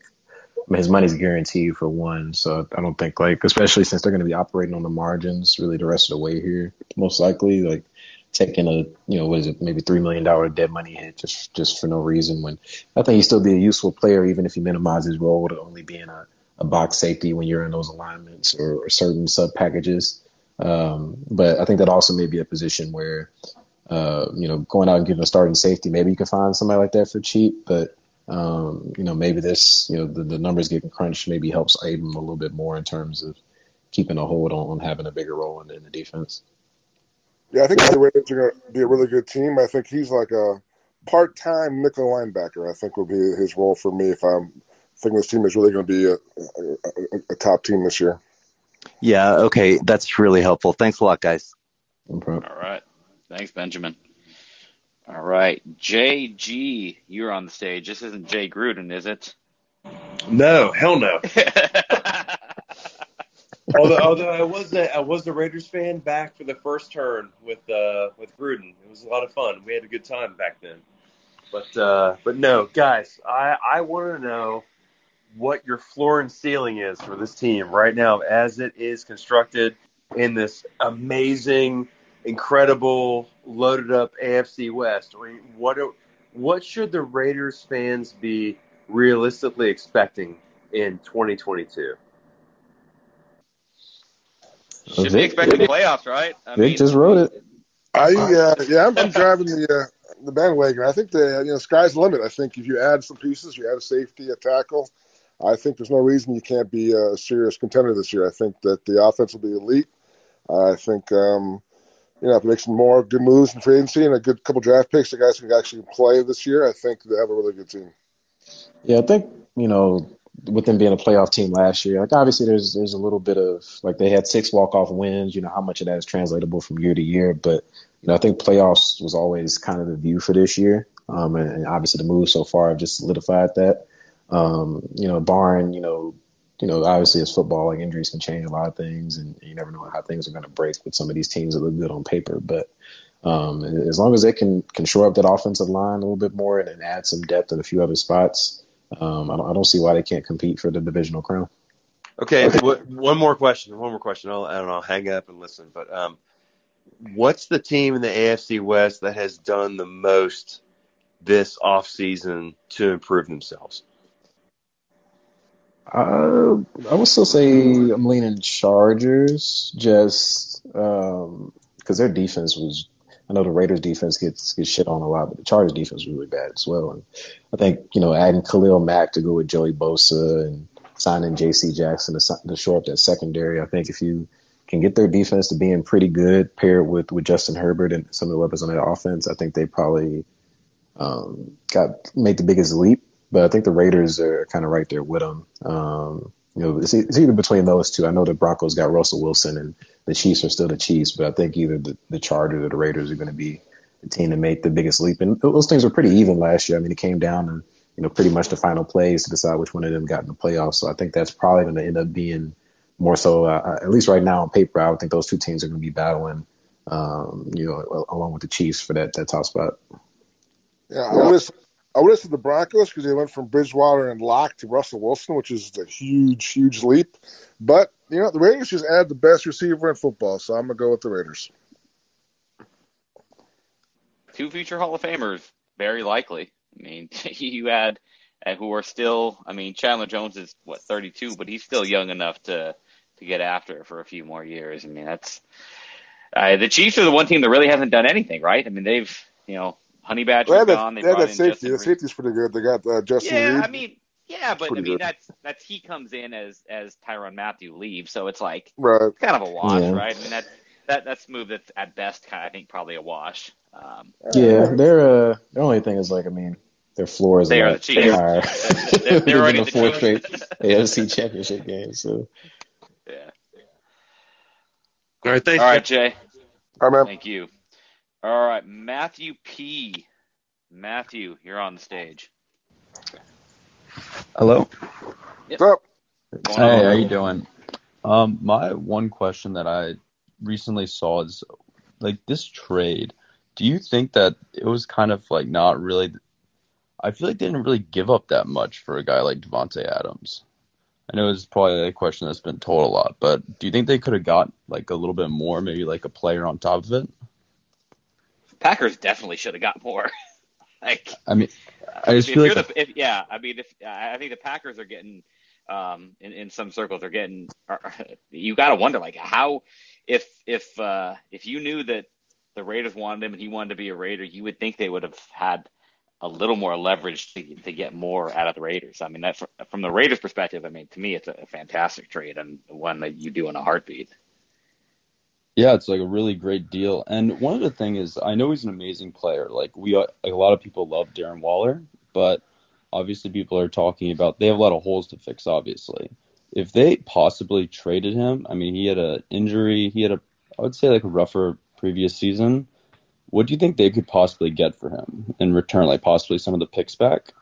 I mean, his money's guaranteed for one, so I don't think like, especially since they're going to be operating on the margins really the rest of the way here, most likely like taking a you know what is it maybe three million dollar dead money hit just just for no reason. When I think he'd still be a useful player even if he minimizes his role to only being a, a box safety when you're in those alignments or, or certain sub packages. Um, but I think that also may be a position where uh, you know going out and getting a starting safety maybe you can find somebody like that for cheap, but um, you know, maybe this, you know, the, the numbers getting crunched maybe helps him a little bit more in terms of keeping a hold on, on having a bigger role in, in the defense. Yeah, I think the Raiders are going to be a really good team. I think he's like a part-time nickel linebacker. I think will be his role for me if I'm thinking this team is really going to be a, a, a, top team this year. Yeah. Okay, that's really helpful. Thanks a lot, guys. All right. Thanks, Benjamin. All right, JG, you're on the stage. This isn't Jay Gruden, is it? No, hell no. [laughs] although, although I was a I was Raiders fan back for the first turn with uh, with Gruden. It was a lot of fun. We had a good time back then. But uh, but no, guys, I I want to know what your floor and ceiling is for this team right now as it is constructed in this amazing incredible, loaded up AFC West. I mean, what what should the Raiders fans be realistically expecting in 2022? Should be expecting playoffs, right? I Vic mean, just wrote it. I uh, yeah, I'm, I'm driving the uh, the bandwagon. I think the you know sky's the limit. I think if you add some pieces, you add a safety, a tackle. I think there's no reason you can't be a serious contender this year. I think that the offense will be elite. I think um, you know, if they make some more good moves in free agency and a good couple draft picks, the guys can actually play this year, I think they have a really good team. Yeah, I think you know, with them being a playoff team last year, like obviously there's there's a little bit of like they had six walk off wins. You know how much of that is translatable from year to year, but you know I think playoffs was always kind of the view for this year, um, and, and obviously the moves so far have just solidified that. Um, you know, barring you know you know, obviously it's football, like injuries can change a lot of things, and you never know how things are going to break with some of these teams that look good on paper. But um, as long as they can can shore up that offensive line a little bit more and, and add some depth in a few other spots, um, I, don't, I don't see why they can't compete for the divisional crown. Okay, one more question. One more question. I'll, I don't know. I'll hang up and listen. But um, what's the team in the AFC West that has done the most this offseason to improve themselves? Uh, I would still say I'm leaning Chargers, just because um, their defense was. I know the Raiders defense gets gets shit on a lot, but the Chargers defense was really bad as well. And I think you know adding Khalil Mack to go with Joey Bosa and signing J.C. Jackson to, to shore up that secondary. I think if you can get their defense to being pretty good, paired with with Justin Herbert and some of the weapons on their offense, I think they probably um, got made the biggest leap but I think the Raiders are kind of right there with them. Um, you know, it's, it's, either between those two. I know the Broncos got Russell Wilson and the Chiefs are still the Chiefs, but I think either the, the Chargers or the Raiders are going to be the team to make the biggest leap. And those things were pretty even last year. I mean, it came down to, you know, pretty much the final plays to decide which one of them got in the playoffs. So I think that's probably going to end up being more so, uh, at least right now on paper, I would think those two teams are going to be battling, um, you know, along with the Chiefs for that, that top spot. Yeah, I would I would have said the Broncos because they went from Bridgewater and Lock to Russell Wilson, which is a huge, huge leap. But you know, the Raiders just add the best receiver in football, so I'm gonna go with the Raiders. Two future Hall of Famers, very likely. I mean, [laughs] you add and who are still. I mean, Chandler Jones is what 32, but he's still young enough to to get after it for a few more years. I mean, that's uh, the Chiefs are the one team that really hasn't done anything, right? I mean, they've you know Honey Badger's well, gone. They, they brought that in safety. Justin the safety's pretty good. They got uh, Justin yeah, Reid. I mean, yeah, but I mean good. that's that's he comes in as as Tyrann Mathieu leaves, so it's like right. it's kind of a wash, Yeah. right? I mean that that that's move that's at best kind of I think probably a wash. Um, Yeah, their uh, their only thing is like, I mean, their floor is They a are the Chiefs. higher. [laughs] They're- they're They've already been the to four straight [laughs] AFC Championship game, So yeah. All right, thanks. All right, Jay. All right, man. Thank you. All right, Matthew P. Matthew, you're on the stage. Hello. Yep. What's Hey, how you doing? Um, my one question that I recently saw is like this trade. Do you think that it was kind of like not really? I feel like they didn't really give up that much for a guy like Davante Adams. I know it's probably a question that's been told a lot, but do you think they could have got like a little bit more, maybe like a player on top of it? Packers definitely should have got more. [laughs] like, I mean, I just if feel you're like the, if, yeah, I mean, if I think the Packers are getting, um, in, in some circles, they're getting. Are, you got to wonder, like, how if if uh, if you knew that the Raiders wanted him and he wanted to be a Raider, you would think they would have had a little more leverage to, to get more out of the Raiders. I mean, that from the Raiders' perspective, I mean, to me, it's a fantastic trade and one that you do in a heartbeat. Yeah, it's like a really great deal. And one of the thing is, I know he's an amazing player. Like we, like a lot of people love Darren Waller, but obviously people are talking about they have a lot of holes to fix. Obviously, if they possibly traded him, I mean, he had an injury. He had a, I would say like a rougher previous season. What do you think they could possibly get for him in return? Like possibly some of the picks back.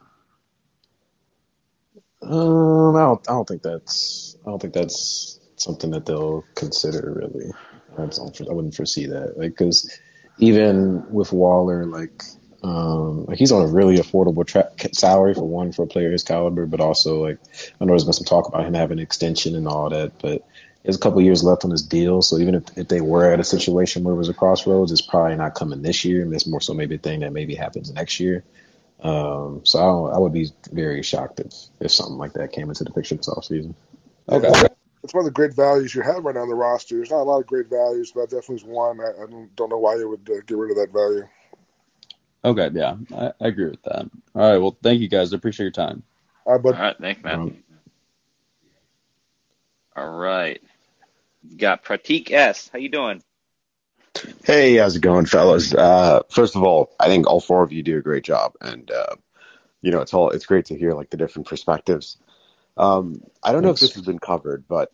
Um, I don't, I don't think that's, I don't think that's something that they'll consider really. I I wouldn't foresee that, like, because even with Waller, like, um, like he's on a really affordable tra- salary for one for a player his caliber, but also like I know there's been some talk about him having an extension and all that, but there's a couple years left on his deal. So even if, if they were at a situation where it was a crossroads, it's probably not coming this year. And it's more so maybe a thing that maybe happens next year. Um, so I, I would be very shocked if, if something like that came into the picture this offseason. Okay. It's one of the great values you have right now on the roster. There's not a lot of great values, but that definitely is one. I, I don't, don't know why you would uh, get rid of that value. Okay, yeah, I, I agree with that. All right, well, thank you guys. I appreciate your time. All right, bud. All right, thanks, man. All right, got Pratik S. How you doing? Hey, how's it going, fellas? Uh, first of all, I think all four of you do a great job, and uh, you know it's all it's great to hear like the different perspectives. Um, I don't know if this has been covered, but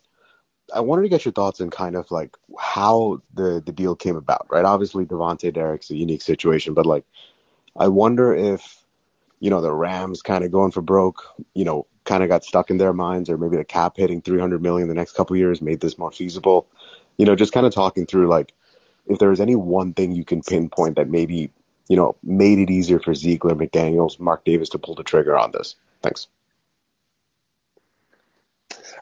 I wanted to get your thoughts on kind of like how the the deal came about, right? Obviously, Davante Derek's a unique situation, but like, I wonder if you know the Rams kind of going for broke, you know, kind of got stuck in their minds, or maybe the cap hitting 300 million the next couple years made this more feasible. You know, just kind of talking through like if there was any one thing you can pinpoint that maybe you know made it easier for Ziegler, McDaniel's, Mark Davis to pull the trigger on this. Thanks.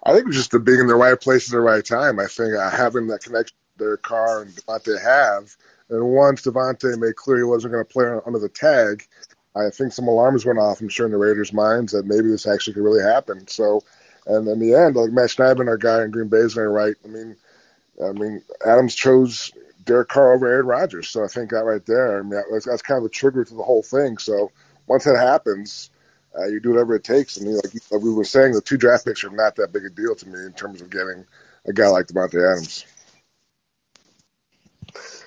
I think it was just the being in the right place at the right time. I think uh, having that connection their Carr and Davante have, and once Davante made clear he wasn't going to play under the tag, I think some alarms went off. I'm sure in the Raiders' minds that maybe this actually could really happen. So, and in the end, like Matt Schneidman, our guy in Green Bay, is right. I mean, I mean, Adams chose Derek Carr over Aaron Rodgers, so I think that right there, I mean, that's, that's kind of a trigger to the whole thing. So once that happens, uh, you do whatever it takes. I mean, like, like we were saying, the two draft picks are not that big a deal to me in terms of getting a guy like Davante Adams.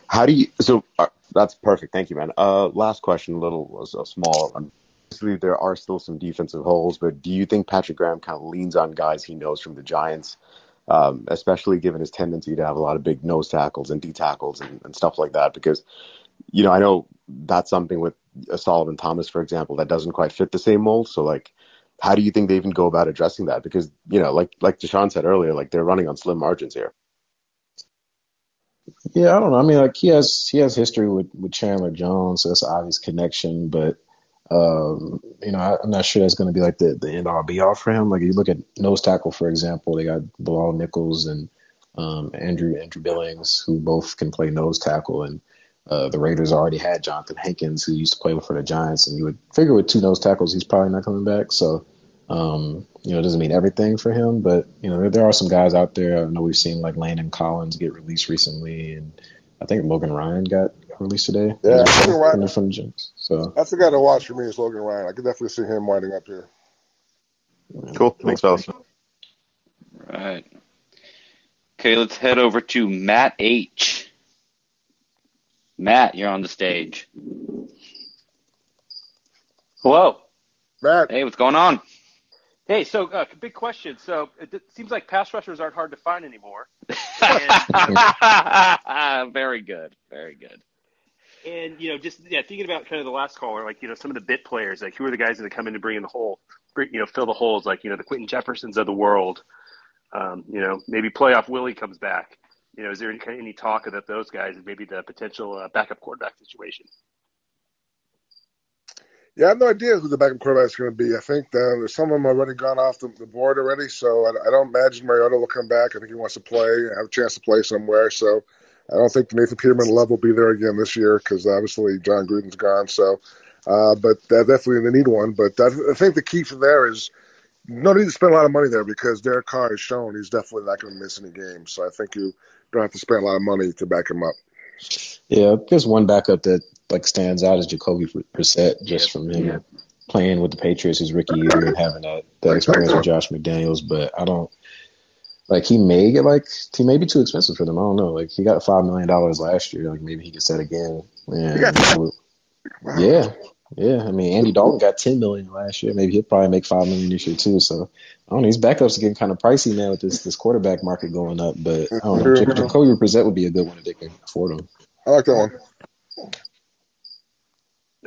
How do you? So uh, that's perfect. Thank you, man. Uh, last question, a little was a small one. Obviously, there are still some defensive holes, but do you think Patrick Graham kind of leans on guys he knows from the Giants, um, especially given his tendency to have a lot of big nose tackles and D tackles and, and stuff like that? Because, you know, I know that's something with a Solomon Thomas, for example, that doesn't quite fit the same mold. So, like, how do you think they even go about addressing that? Because, you know, like like Tashan said earlier, like they're running on slim margins here. Yeah, I don't know. I mean, like he has he has history with with Chandler Jones, so that's an obvious connection. But um, you know, I, I'm not sure that's going to be like the the end all be all for him. Like you look at nose tackle, for example, they got Bilal Nichols and um, Andrew Andrew Billings, who both can play nose tackle, and uh, the Raiders already had Johnathan Hankins, who used to play for the Giants, and you would figure with two nose tackles, he's probably not coming back. So um, you know, it doesn't mean everything for him, but you know, there, there, are some guys out there. I know we've seen like Landon Collins get released recently, and I think Logan Ryan got released today. Yeah, from, Ryan, from the Giants. So that's the guy to watch for me is Logan Ryan. I could definitely see him winding up here. Cool. Thanks, fellas. Right. Okay, let's head over to Matt H. Matt, you're on the stage. Hello. Matt. Hey, what's going on? Hey, so uh, big question. So it, it seems like pass rushers aren't hard to find anymore. and, [laughs] very good, very good. And you know, just yeah, thinking about kind of the last caller, like you know, some of the bit players, like who are the guys that come in to bring in the hole, bring, you know, fill the holes, like you know, the Quinton Jeffersons of the world. Um, you know, maybe playoff Willie comes back. You know, is there any, any talk about those guys and maybe the potential uh, backup quarterback situation? Yeah, I have no idea who the backup quarterback is going to be. I think uh, some of them already gone off the, the board already, so I, I don't imagine Mariota will come back. I think he wants to play, have a chance to play somewhere. So I don't think Nathan Peterman love will be there again this year because obviously Jon Gruden's gone. So, uh, but definitely they need one. But I, I think the key for there is no need to spend a lot of money there because Derek Carr has shown he's definitely not going to miss any games. So I think you don't have to spend a lot of money to back him up. Yeah, there's one backup that like stands out is Jacoby Brissett, just from him Yeah. playing with the Patriots his rookie year and having that, that experience with Josh McDaniels. But I don't like he may get like he may be too expensive for them. I don't know. Like he got five million dollars last year. Like maybe he gets that again. And yeah, yeah. I mean Andy Dalton got ten million last year. Maybe he'll probably make five million this year too. So I don't know. These backups are getting kind of pricey now with this this quarterback market going up. But I don't know. Jacoby Brissett would be a good one if they can afford him. I like that one.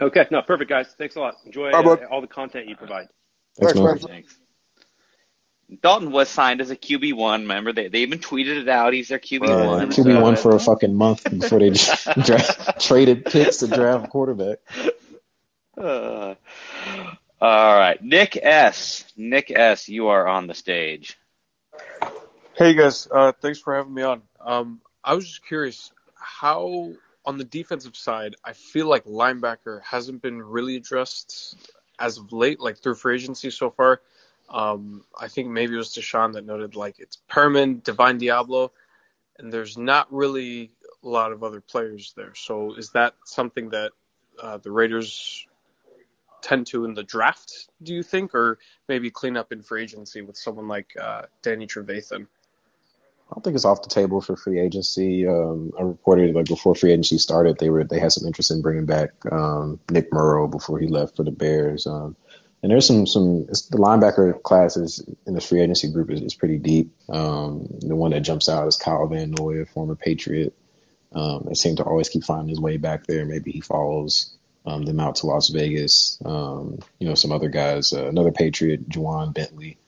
Okay, no, perfect, guys. Thanks a lot. Enjoy Bye, uh, all the content you provide. Thanks, man. Thanks. Dalton was signed as a QB one. Remember, they they even tweeted it out. He's their QB one. QB one for a fucking month before they just [laughs] dra- [laughs] traded picks to draft a quarterback. Uh, all right, Nick S. Nick S. You are on the stage. Hey guys, uh, thanks for having me on. Um, I was just curious how on the defensive side, I feel like linebacker hasn't been really addressed as of late, like through free agency so far. Um, I think maybe it was Deshaun that noted like it's Perryman, Divine Deablo, and there's not really a lot of other players there. So is that something that uh, the Raiders tend to in the draft, do you think, or maybe clean up in free agency with someone like uh, Danny Trevathan? I don't think it's off the table for free agency. Um, I reported like before free agency started, they were they had some interest in bringing back um, Nick Morrow before he left for the Bears. Um, and there's some some the linebacker classes in the free agency group is, is pretty deep. Um, the one that jumps out is Kyle Van Noy, a former Patriot. Um, that seemed to always keep finding his way back there. Maybe he follows um, them out to Las Vegas. Um, you know, some other guys, uh, another Patriot, Ja'Whaun Bentley.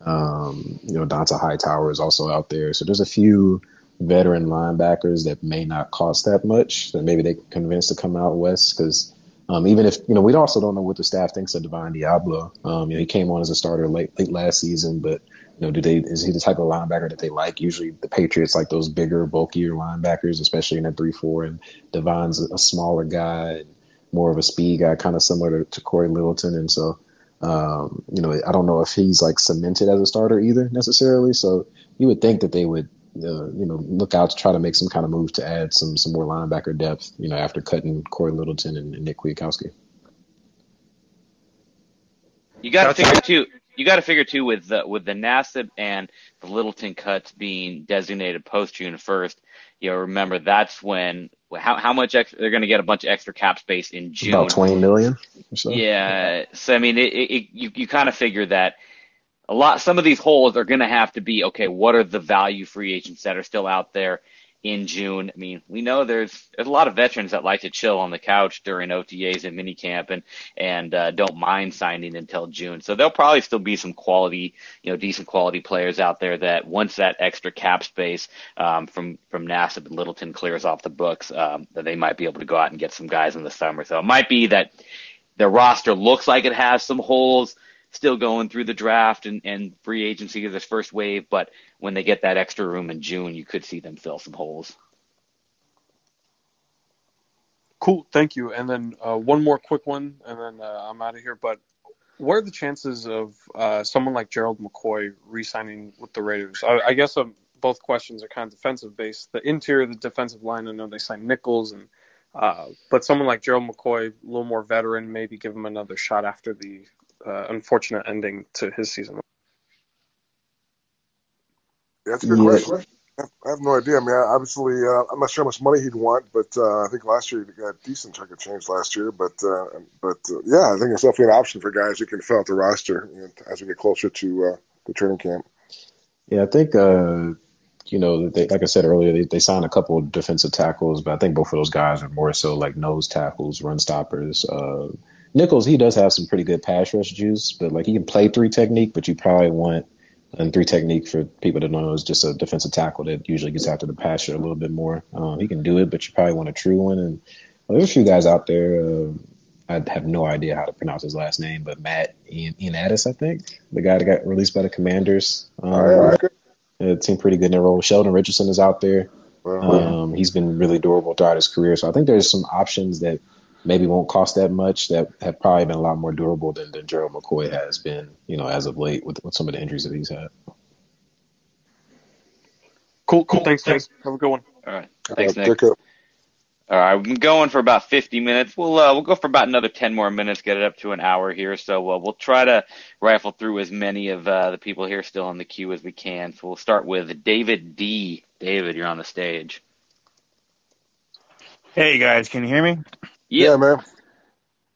Um, you know, Dont'a Hightower is also out there. So there's a few veteran linebackers that may not cost that much that maybe they can convince to come out west because um, even if you know we also don't know what the staff thinks of Divine Deablo. Um, you know, he came on as a starter late late last season, but you know, do they is he the type of linebacker that they like? Usually, the Patriots like those bigger, bulkier linebackers, especially in that three four. And Divine's a smaller guy, more of a speed guy, kind of similar to, to Cory Littleton. And so, um, you know, I don't know if he's like cemented as a starter either necessarily. So you would think that they would. Uh, you know, look out to try to make some kind of move to add some some more linebacker depth. You know, after cutting Cory Littleton and, and Nick Kwiatkowski. You got to figure too. You got to figure too with the with the Nassib and the Littleton cuts being designated post June first. You know, remember that's when how how much extra, they're going to get a bunch of extra cap space in June. About twenty million or so. Yeah. So I mean, it, it, it, you you kind of figure that a lot. Some of these holes are going to have to be okay. What are the value free agents that are still out there in June? I mean, we know there's there's a lot of veterans that like to chill on the couch during OTAs and minicamp and and uh, don't mind signing until June. So there'll probably still be some quality, you know, decent quality players out there that once that extra cap space um, from from Nassib and Littleton clears off the books, um, that they might be able to go out and get some guys in the summer. So it might be that their roster looks like it has some holes still going through the draft and, and free agency of this first wave, but when they get that extra room in June, you could see them fill some holes. Cool, thank you. And then uh, one more quick one, and then uh, I'm out of here. But what are the chances of uh, someone like Gerald McCoy re-signing with the Raiders? I, I guess um, both questions are kind of defensive based. The interior, of the defensive line, I know they signed Nichols, and uh, but someone like Gerald McCoy, a little more veteran, maybe give him another shot after the uh, unfortunate ending to his season. Yeah, that's a good Yeah. question. I have- no idea. I mean, obviously, uh, I'm not sure how much money he'd want, but uh, I think last year he got a decent chunk of change last year. But uh, but uh, yeah, I think it's definitely an option for guys who can fill out the roster you know, as we get closer to uh, the training camp. Yeah, I think uh, you know, they, like I said earlier, they, they signed a couple of defensive tackles, but I think both of those guys are more so like nose tackles, run stoppers. Nichols, he does have some pretty good pass rush juice, but like he can play three technique, but you probably want and three technique for people to know is just a defensive tackle that usually gets after the passer a little bit more. Um, he can do it, but you probably want a true one. And well, there's a few guys out there. Uh, I have no idea how to pronounce his last name, but Matt Ian, Ioannidis, I think, the guy that got released by the Commanders. Um, Oh, yeah, okay. it seemed pretty good in their role. Sheldon Richardson is out there. Um, he's been really durable throughout his career, so I think there's some options that maybe won't cost that much that have probably been a lot more durable than, than Gerald McCoy has been, you know, as of late with, with some of the injuries that he's had. Cool, cool. Thanks, guys. Have a good one. All right. Thanks, Uh, Nick. Dick, uh, All right, we've been going for about 50 minutes. We'll uh, we'll go for about another 10 more minutes, get it up to an hour here. So uh, we'll try to rifle through as many of uh, the people here still in the queue as we can. So we'll start with David D. David, you're on the stage. Hey guys, can you hear me? Yeah, man.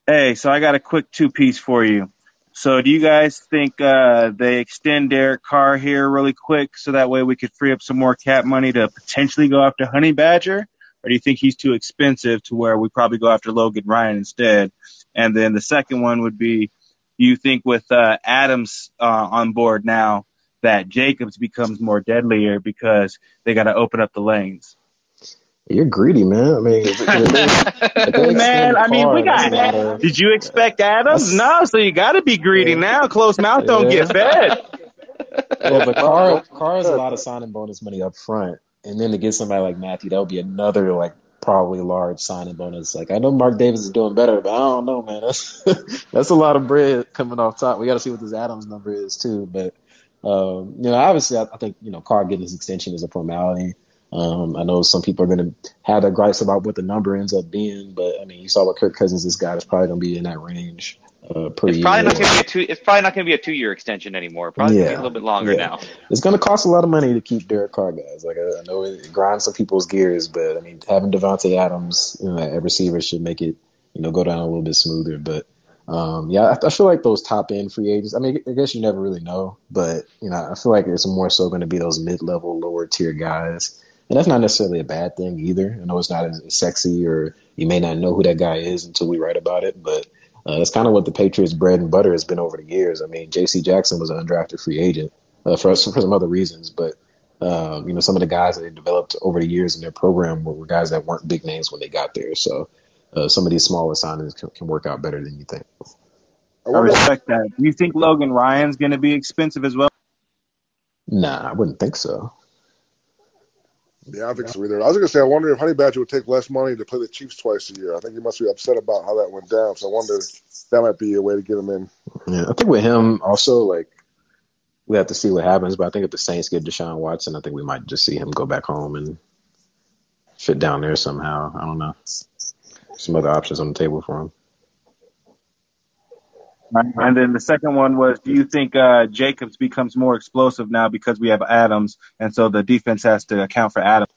Hey, so I got a quick two piece for you. So do you guys think uh, they extend Derek Carr here really quick so that way we could free up some more cap money to potentially go after Honey Badger? Or do you think he's too expensive to where we probably go after Logan Ryan instead? And then the second one would be, do you think with uh, Adams uh, on board now that Jacobs becomes more deadlier because they got to open up the lanes? You're greedy, man. I mean, if, if they, [laughs] if they Man, I mean, we got. a Did you expect Adams? No, so you got to be greedy now. Closed mouth don't Yeah. get fed. [laughs] Yeah, but Carr, Carr has a lot of signing bonus money up front, and then to get somebody like Mathieu, that would be another like probably large signing bonus. Like I know Mark Davis is doing better, but I don't know, man. [laughs] That's that's a lot of bread coming off top. We got to see what this Adams number is too. But um, you know, obviously, I, I think you know Carr getting his extension is a formality. Um, I know some people are going to have their gripes about what the number ends up being, but I mean, you saw what Kirk Cousins this guy is probably going to be in that range uh, per It's year. probably not going to be a two. It's probably not going to be a two-year extension anymore. Probably be a little bit longer yeah. now. It's going to cost a lot of money to keep Derek Carr, guys. Like I, I know it grinds some people's gears, but I mean, having Davante Adams, you know, at receiver should make it, you know, go down a little bit smoother. But um, yeah, I, I feel like those top end free agents. I mean, I guess you never really know, but you know, I feel like it's more so going to be those mid level, lower tier guys. And that's not necessarily a bad thing either. I know it's not as sexy, or you may not know who that guy is until we write about it, but uh, that's kind of what the Patriots' bread and butter has been over the years. I mean, J.C. Jackson was an undrafted free agent uh, for, for some other reasons, but um, you know, some of the guys that they developed over the years in their program were, were guys that weren't big names when they got there. So uh, some of these smaller signings can, can work out better than you think. I respect that. Do you think Logan Ryan's going to be expensive as well? Nah, I wouldn't think so. Yeah, I think so either. I was going to say, I wonder if Honey Badger would take less money to play the Chiefs twice a year. I think he must be upset about how that went down. So I wonder if that might be a way to get him in. Yeah, I think with him also like we have to see what happens. But I think if the Saints get Deshaun Watson, I think we might just see him go back home and fit down there somehow. I don't know. Some other options on the table for him. And then the second one was, do you think uh, Jacobs becomes more explosive now because we have Adams, and so the defense has to account for Adams?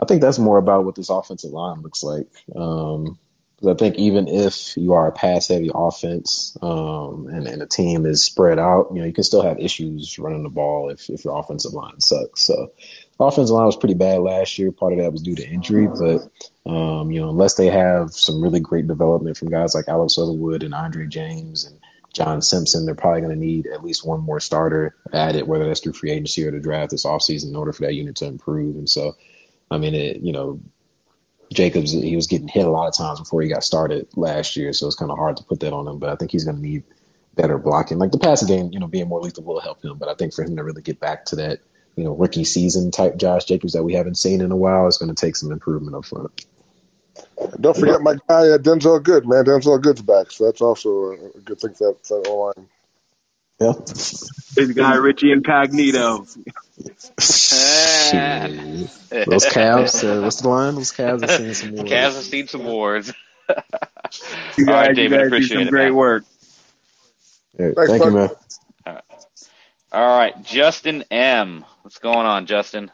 I think that's more about what this offensive line looks like. Um, 'cause I think even if you are a pass heavy offense um, and, and a team is spread out, you know, you can still have issues running the ball if, if your offensive line sucks. So, offensive line was pretty bad last year. Part of that was due to injury, but um, you know, unless they have some really great development from guys like Alex Leatherwood and Andre James and John Simpson, they're probably going to need at least one more starter added, whether that's through free agency or the draft this offseason in order for that unit to improve. And so, I mean, it, you know, Jacobs, he was getting hit a lot of times before he got started last year, so it's kind of hard to put that on him. But I think he's going to need better blocking. Like the passing game, you know, being more lethal will help him. But I think for him to really get back to that, you know, rookie season type Josh Jacobs that we haven't seen in a while, it's going to take some improvement up front. Don't forget my guy uh, Denzelle Good, man. Denzelle Good's back, so that's also a, a good thing for that, that line. Yeah. This guy Richie Incognito. Those Cavs, uh, what's the line? Those Cavs have seen some more. Cavs have seen some wars. [laughs] You All guys, right, you David, guys do appreciate some it, great man. work. Hey, Thanks, thank you, bud. man. All right, Justin M. What's going on, Justin?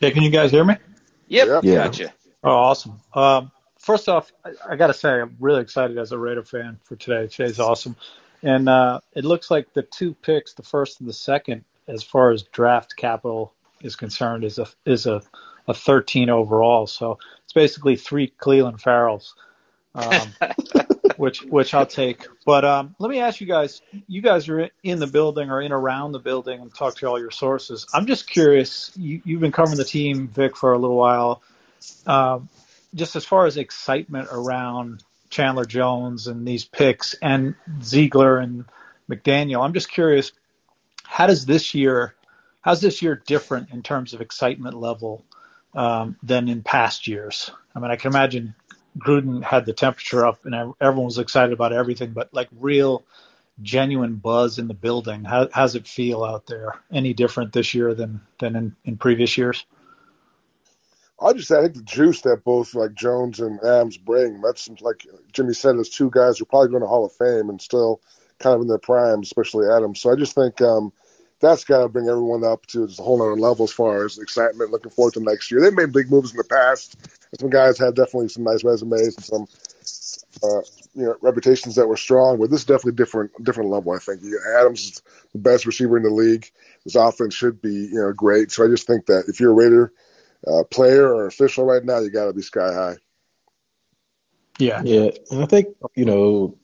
Yeah, can you guys hear me? Yep, Yeah. gotcha. Oh, awesome. Um, first off, I, I got to say, I'm really excited as a Raider fan for today. Today's awesome. And uh, it looks like the two picks, the first and the second, as far as draft capital is concerned, is a is a, a 13 overall. So it's basically three Clelin Ferrells, um, [laughs] which which I'll take. But um, let me ask you guys: you guys are in the building or in around the building and talk to all your sources. I'm just curious. You, you've been covering the team, Vic, for a little while. Um, just as far as excitement around Chandler Jones and these picks and Ziegler and McDaniel. I'm just curious, how does this year, how's this year different in terms of excitement level um, than in past years? I mean, I can imagine Gruden had the temperature up and everyone was excited about everything, but like real genuine buzz in the building. How, how's it feel out there? Any different this year than than in, in previous years? I just I think the juice that both like Jones and Adams bring. That's like Jimmy said, those two guys are probably going to Hall of Fame and still kind of in their prime, especially Adams. So I just think um, that's got to bring everyone up to a whole other level as far as excitement. Looking forward to next year. They made big moves in the past. Some guys had definitely some nice resumes and some uh, you know reputations that were strong, but this is definitely different different level. I think Adams is the best receiver in the league. His offense should be you know great. So I just think that if you're a Raider uh, player or official right now, you got to be sky high. Yeah, yeah, and I think you know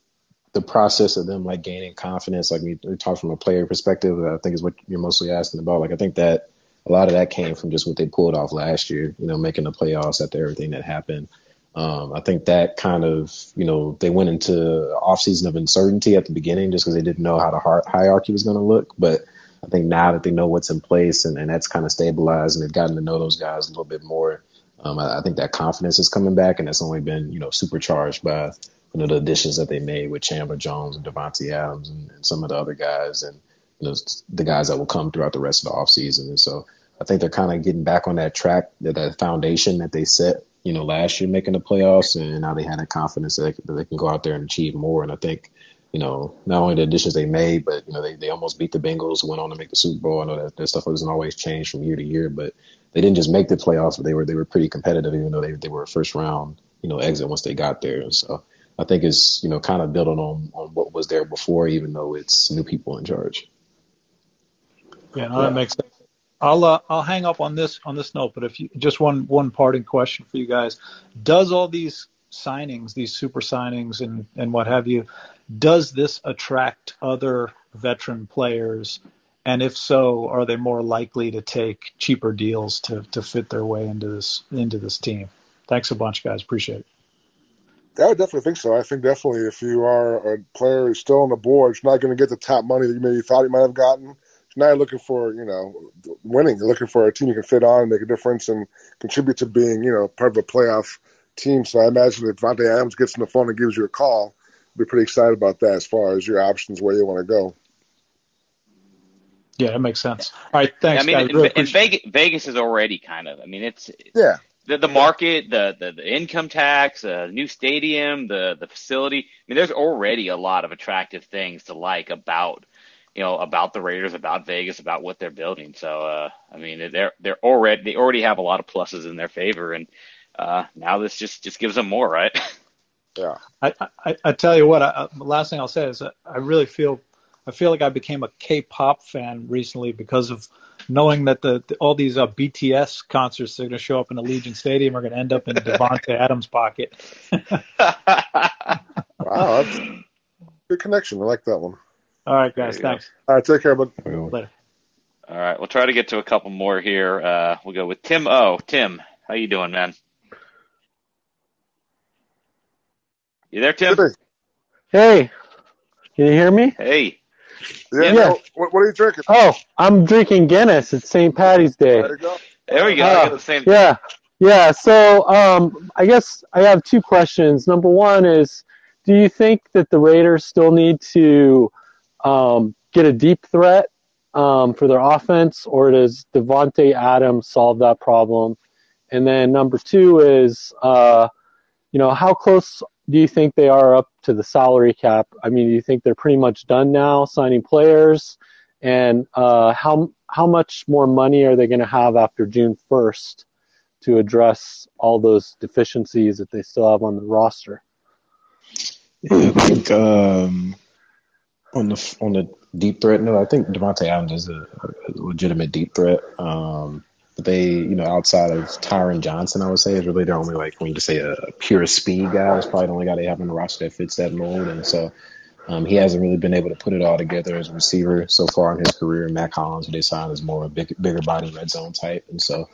the process of them like gaining confidence, like we, we talk from a player perspective, I think is what you're mostly asking about. Like I think that a lot of that came from just what they pulled off last year, you know, making the playoffs after everything that happened. Um, I think that kind of, you know, they went into off season of uncertainty at the beginning just because they didn't know how the hierarchy was going to look. But I think now that they know what's in place and, and that's kind of stabilized and they've gotten to know those guys a little bit more, um, I, I think that confidence is coming back and it's only been, you know, supercharged by, you know, the additions that they made with Chandler Jones and Davante Adams and, and some of the other guys and, you know, the guys that will come throughout the rest of the offseason. And so I think they're kind of getting back on that track, that, that foundation that they set you know, last year making the playoffs, and now they had that confidence that they, that they can go out there and achieve more. And I think, you know, not only the additions they made, but you know, they, they almost beat the Bengals, went on to make the Super Bowl. I know that, that stuff doesn't always change from year to year, but they didn't just make the playoffs, but they were they were pretty competitive, even though they they were a first round, you know, exit once they got there. And so I think it's you know kind of building on on what was there before, even though it's new people in charge. Yeah, no, that makes sense. I'll uh, I'll hang up on this on this note, but if you just one one parting question for you guys, does all these signings, these super signings and and what have you, does this attract other veteran players? And if so, are they more likely to take cheaper deals to to fit their way into this into this team? Thanks a bunch, guys. Appreciate it. I definitely think so. I think definitely if you are a player who's still on the board, you're not going to get the top money that you maybe thought you might have gotten now you're looking for, you know, winning. You're looking for a team you can fit on and make a difference and contribute to being, you know, part of a playoff team. So I imagine if Davante Adams gets on the phone and gives you a call, be pretty excited about that as far as your options where you want to go. Yeah, that makes sense. All right, thanks. I mean, guys. and, Really and Vegas, Vegas is already kind of. I mean, it's yeah. The, the market, the, the, the income tax, uh, new stadium, the the facility. I mean, there's already a lot of attractive things to like about you know, about the Raiders, about Vegas, about what they're building. So, uh, I mean, they're they're already they already have a lot of pluses in their favor, and uh, now this just just gives them more, right? [laughs] Yeah. I, I, I tell you what, I, the last thing I'll say is I really feel I feel like I became a K-pop fan recently because of knowing that the, the all these uh, BTS concerts that are going to show up in Allegiant Stadium are going to end up in Davante [laughs] Adams' pocket. [laughs] wow, that's [laughs] good connection. I like that one. All right, guys. There you go. Thanks. All right, take care, bud. Later. All right, we'll try to get to a couple more here. Uh, we'll go with Tim O. Tim, how you doing, man? You there, Tim? Hey, can you hear me? Hey. Yeah. Yeah. What, what are you drinking? Oh, I'm drinking Guinness. It's St. Patty's Day. There you go. There we go. Ah, I got the same. yeah, yeah. So, um, I guess I have two questions. Number one is, do you think that the Raiders still need to um, get a deep threat um, for their offense, or does Davante Adams solve that problem? And then number two is, uh, you know, how close do you think they are up to the salary cap? I mean, do you think they're pretty much done now signing players? And uh, how how much more money are they going to have after June first to address all those deficiencies that they still have on the roster? I think um, on the on the deep threat, no, I think Davante Adams is a, a legitimate deep threat. Um, but they, you know, outside of Tyron Johnson, I would say is really their only like when you say a, a pure speed guy is probably the only guy they have on the roster that fits that mold. And so um, he hasn't really been able to put it all together as a receiver so far in his career. Mack Hollins, who they signed, is more of a big, bigger body red zone type. And so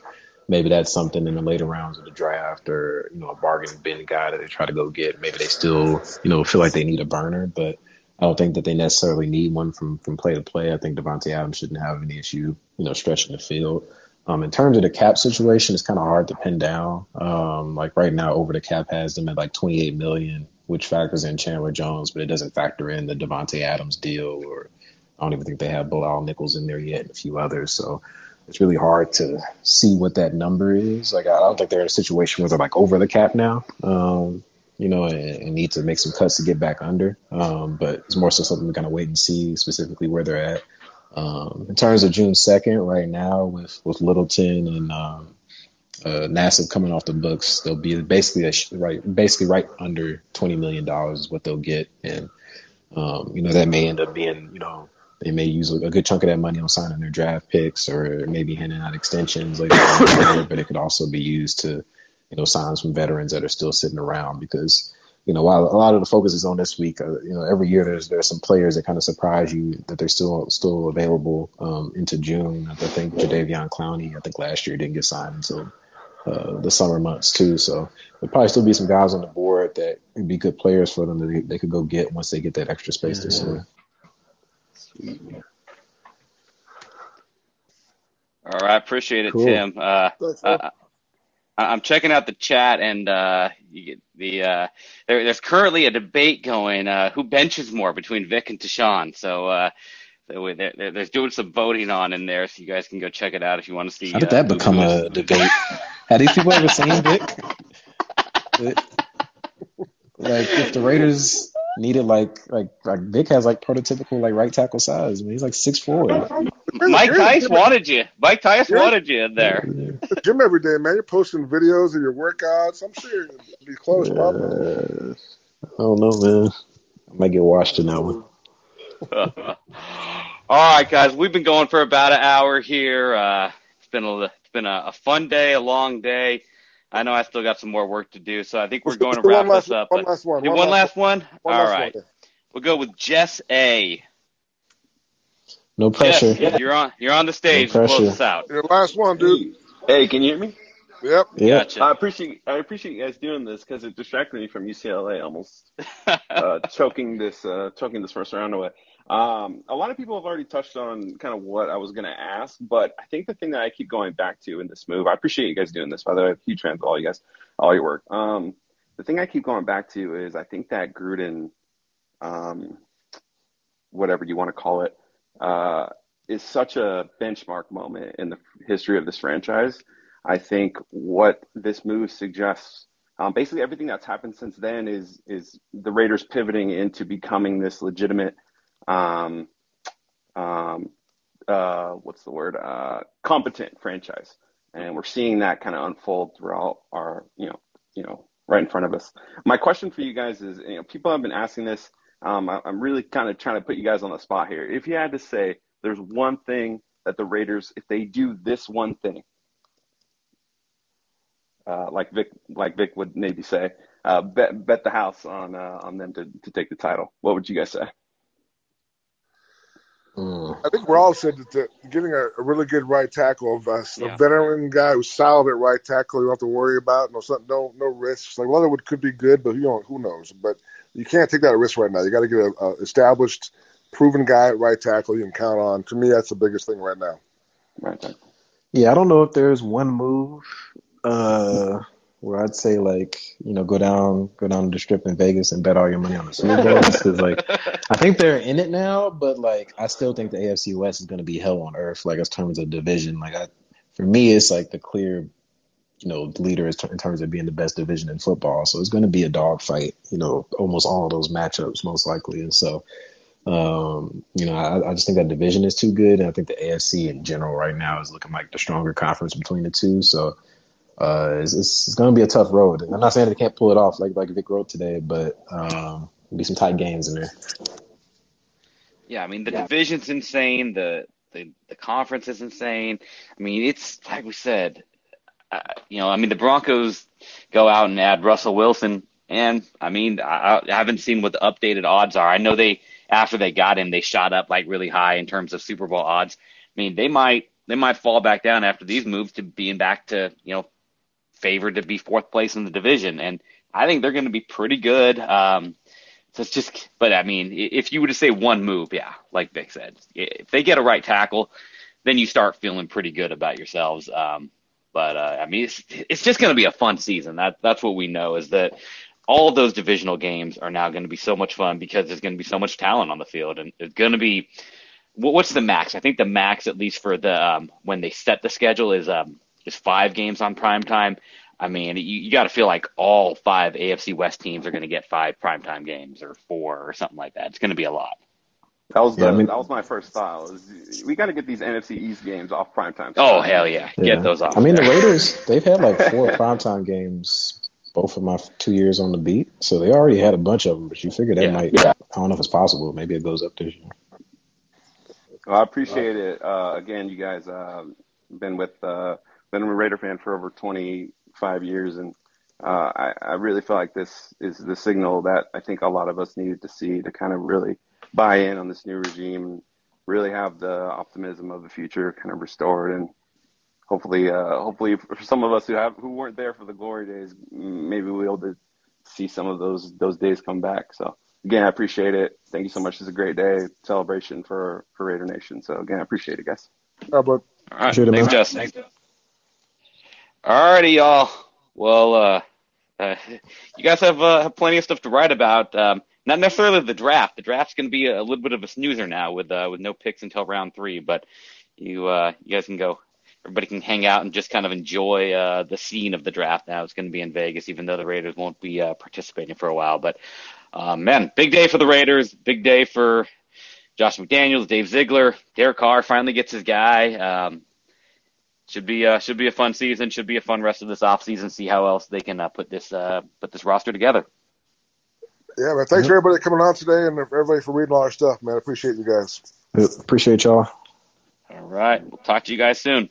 maybe that's something in the later rounds of the draft or, you know, a bargain bin guy that they try to go get. Maybe they still, you know, feel like they need a burner, but I don't think that they necessarily need one from, from play to play. I think Davante Adams shouldn't have any issue, you know, stretching the field. Um, in terms of the cap situation, it's kind of hard to pin down. Um, like right now, over the cap has them at like 28 million, which factors in Chandler Jones, but it doesn't factor in the Davante Adams deal, or I don't even think they have Bilal Nichols in there yet, and a few others. So it's really hard to see what that number is. Like I don't think they're in a situation where they're like over the cap now, um, you know, and, and, need to make some cuts to get back under. Um, but it's more so something kind of wait and see specifically where they're at. Um, in terms of June second, right now with with Littleton and um, uh, Nassib coming off the books, they'll be basically a, right, basically right under twenty million dollars is what they'll get, and um, you know that may end up being you know they may use a good chunk of that money on signing their draft picks or maybe handing out extensions later on, but it could also be used to, you know, sign some veterans that are still sitting around because, you know, while a lot of the focus is on this week, uh, you know, every year there's there's some players that kind of surprise you that they're still still available um, into June. I think Jadeveon Clowney, I think last year didn't get signed until uh, the summer months too. So there'll probably still be some guys on the board that would be good players for them that they, they could go get once they get that extra space yeah. this year. All right, appreciate it, cool. Tim. Uh, uh, I'm checking out the chat, and uh, the uh, there, there's currently a debate going uh, who benches more between Vic and Tashan. So, uh, so they're, they're doing some voting on in there, so you guys can go check it out if you want to see. How did that become a debate? Have these people ever seen Vic? like, if the Raiders needed like like like Vic has like prototypical like right tackle size. I mean, he's like six four. Mike Tice wanted you. Mike Tice wanted you in there. Gym [laughs] every day, man. You're posting videos of your workouts. I'm sure you'll be close, probably. I don't know, man. I might get washed in that one. [laughs] All right, guys. We've been going for about an hour here. Uh, it's been a it's been a, a fun day, a long day. I know I still got some more work to do, so I think we're going to wrap last, this up. One last one. One, one last one. one All last right. One. We'll go with Jess A. No pressure. Jess, you're on. You're on the stage. No to close this out. Your last one, dude. Hey, can you hear me? Yep. Yep. Gotcha. I appreciate I appreciate you guys doing this because it distracted me from UCLA almost [laughs] uh, choking this uh, choking this first round away. Um, a lot of people have already touched on kind of what I was going to ask, but I think the thing that I keep going back to in this move, I appreciate you guys doing this. By the way, huge fans of all you guys, all your work. Um, the thing I keep going back to is I think that Gruden, um, whatever you want to call it, uh, is such a benchmark moment in the history of this franchise. I think what this move suggests, um, basically everything that's happened since then is is the Raiders pivoting into becoming this legitimate um, um, uh, what's the word? Uh, competent franchise, and we're seeing that kind of unfold throughout our, you know, you know, right in front of us. My question for you guys is, you know, people have been asking this. Um, I, I'm really kind of trying to put you guys on the spot here. If you had to say, there's one thing that the Raiders, if they do this one thing, uh, like Vic, like Vic would maybe say, uh, bet bet the house on uh, on them to to take the title. What would you guys say? Mm. I think we're all said that the, getting a, a really good right tackle, of a, Yeah. a veteran guy who's solid at right tackle, you don't have to worry about no something, no no risks. Like Leatherwood could be good, but you know who knows. But you can't take that risk right now. You got to get a, a established, proven guy at right tackle you can count on. To me, that's the biggest thing right now. Right. Tackle. Yeah, I don't know if there's one move uh, where I'd say like you know go down go down to the strip in Vegas and bet all your money on the Super Bowl because like I think they're in it now, but like I still think the AFC West is going to be hell on earth like as terms of division. Like I, for me, it's like the clear you know the leader is in terms of being the best division in football. So it's going to be a dogfight. You know, almost all of those matchups most likely, and so. Um, you know, I, I just think that division is too good, and I think the AFC in general right now is looking like the stronger conference between the two. So, uh, it's, it's, it's going to be a tough road. And I'm not saying they can't pull it off like like Vic wrote today, but um, there'll be some tight games in there. Yeah, I mean the division's insane. The the the conference is insane. I mean it's like we said. Uh, you know, I mean the Broncos go out and add Russell Wilson, and I mean I, I haven't seen what the updated odds are. I know they after they got him they shot up like really high in terms of Super Bowl odds. I mean they might they might fall back down after these moves to being back to you know favored to be fourth place in the division, and I think they're going to be pretty good. Um, so it's just, but I mean, if you were to say one move, yeah, like Vic said, if they get a right tackle, then you start feeling pretty good about yourselves. Um, but uh, I mean, it's it's just going to be a fun season. That that's what we know is that all of those divisional games are now going to be so much fun because there's going to be so much talent on the field, and it's going to be. What's the max? I think the max, at least for the um, when they set the schedule, is um, is five games on prime time. I mean, you, you got to feel like all five AFC West teams are going to get five primetime games or four or something like that. It's going to be a lot. That was the, Yeah, I mean- that was my first style. Was we got to get these NFC East games off primetime. Oh hell yeah, get Yeah. those off. I mean, the [laughs] Raiders, they've had like four primetime games both of my two years on the beat. So they already had a bunch of them, but you figure that Yeah. might, I don't know if it's possible. Maybe it goes up this year. Well, I appreciate it. Uh, again, you guys uh, been with uh, been a Raider fan for over 25 years, and uh, I, I really feel like this is the signal that I think a lot of us needed to see to kind of really buy in on this new regime, and really have the optimism of the future kind of restored, and hopefully, uh, hopefully for some of us who have who weren't there for the glory days, maybe we'll be able to see some of those those days come back. So again, I appreciate it. Thank you so much. It's a great day celebration for for Raider Nation. So again, I appreciate it, guys. But All right, Appreciate it, thanks, man. Justin. Alrighty, y'all. Well, uh, uh, [laughs] you guys have uh, have plenty of stuff to write about. Um, not necessarily the draft. The draft's going to be a, little bit of a snoozer now with uh, with no picks until round three. But you uh, you guys can go. Everybody can hang out and just kind of enjoy uh, the scene of the draft. Now it's going to be in Vegas, even though the Raiders won't be uh, participating for a while. But uh, man, big day for the Raiders. Big day for Josh McDaniels, Dave Ziegler, Derek Carr finally gets his guy. Um, should be uh, should be a fun season. Should be a fun rest of this offseason. See how else they can uh, put this uh, put this roster together. Yeah, man. Thanks for everybody coming on today and everybody for reading all our stuff, man. I appreciate you guys. Yep, Appreciate y'all. All right, we'll talk to you guys soon.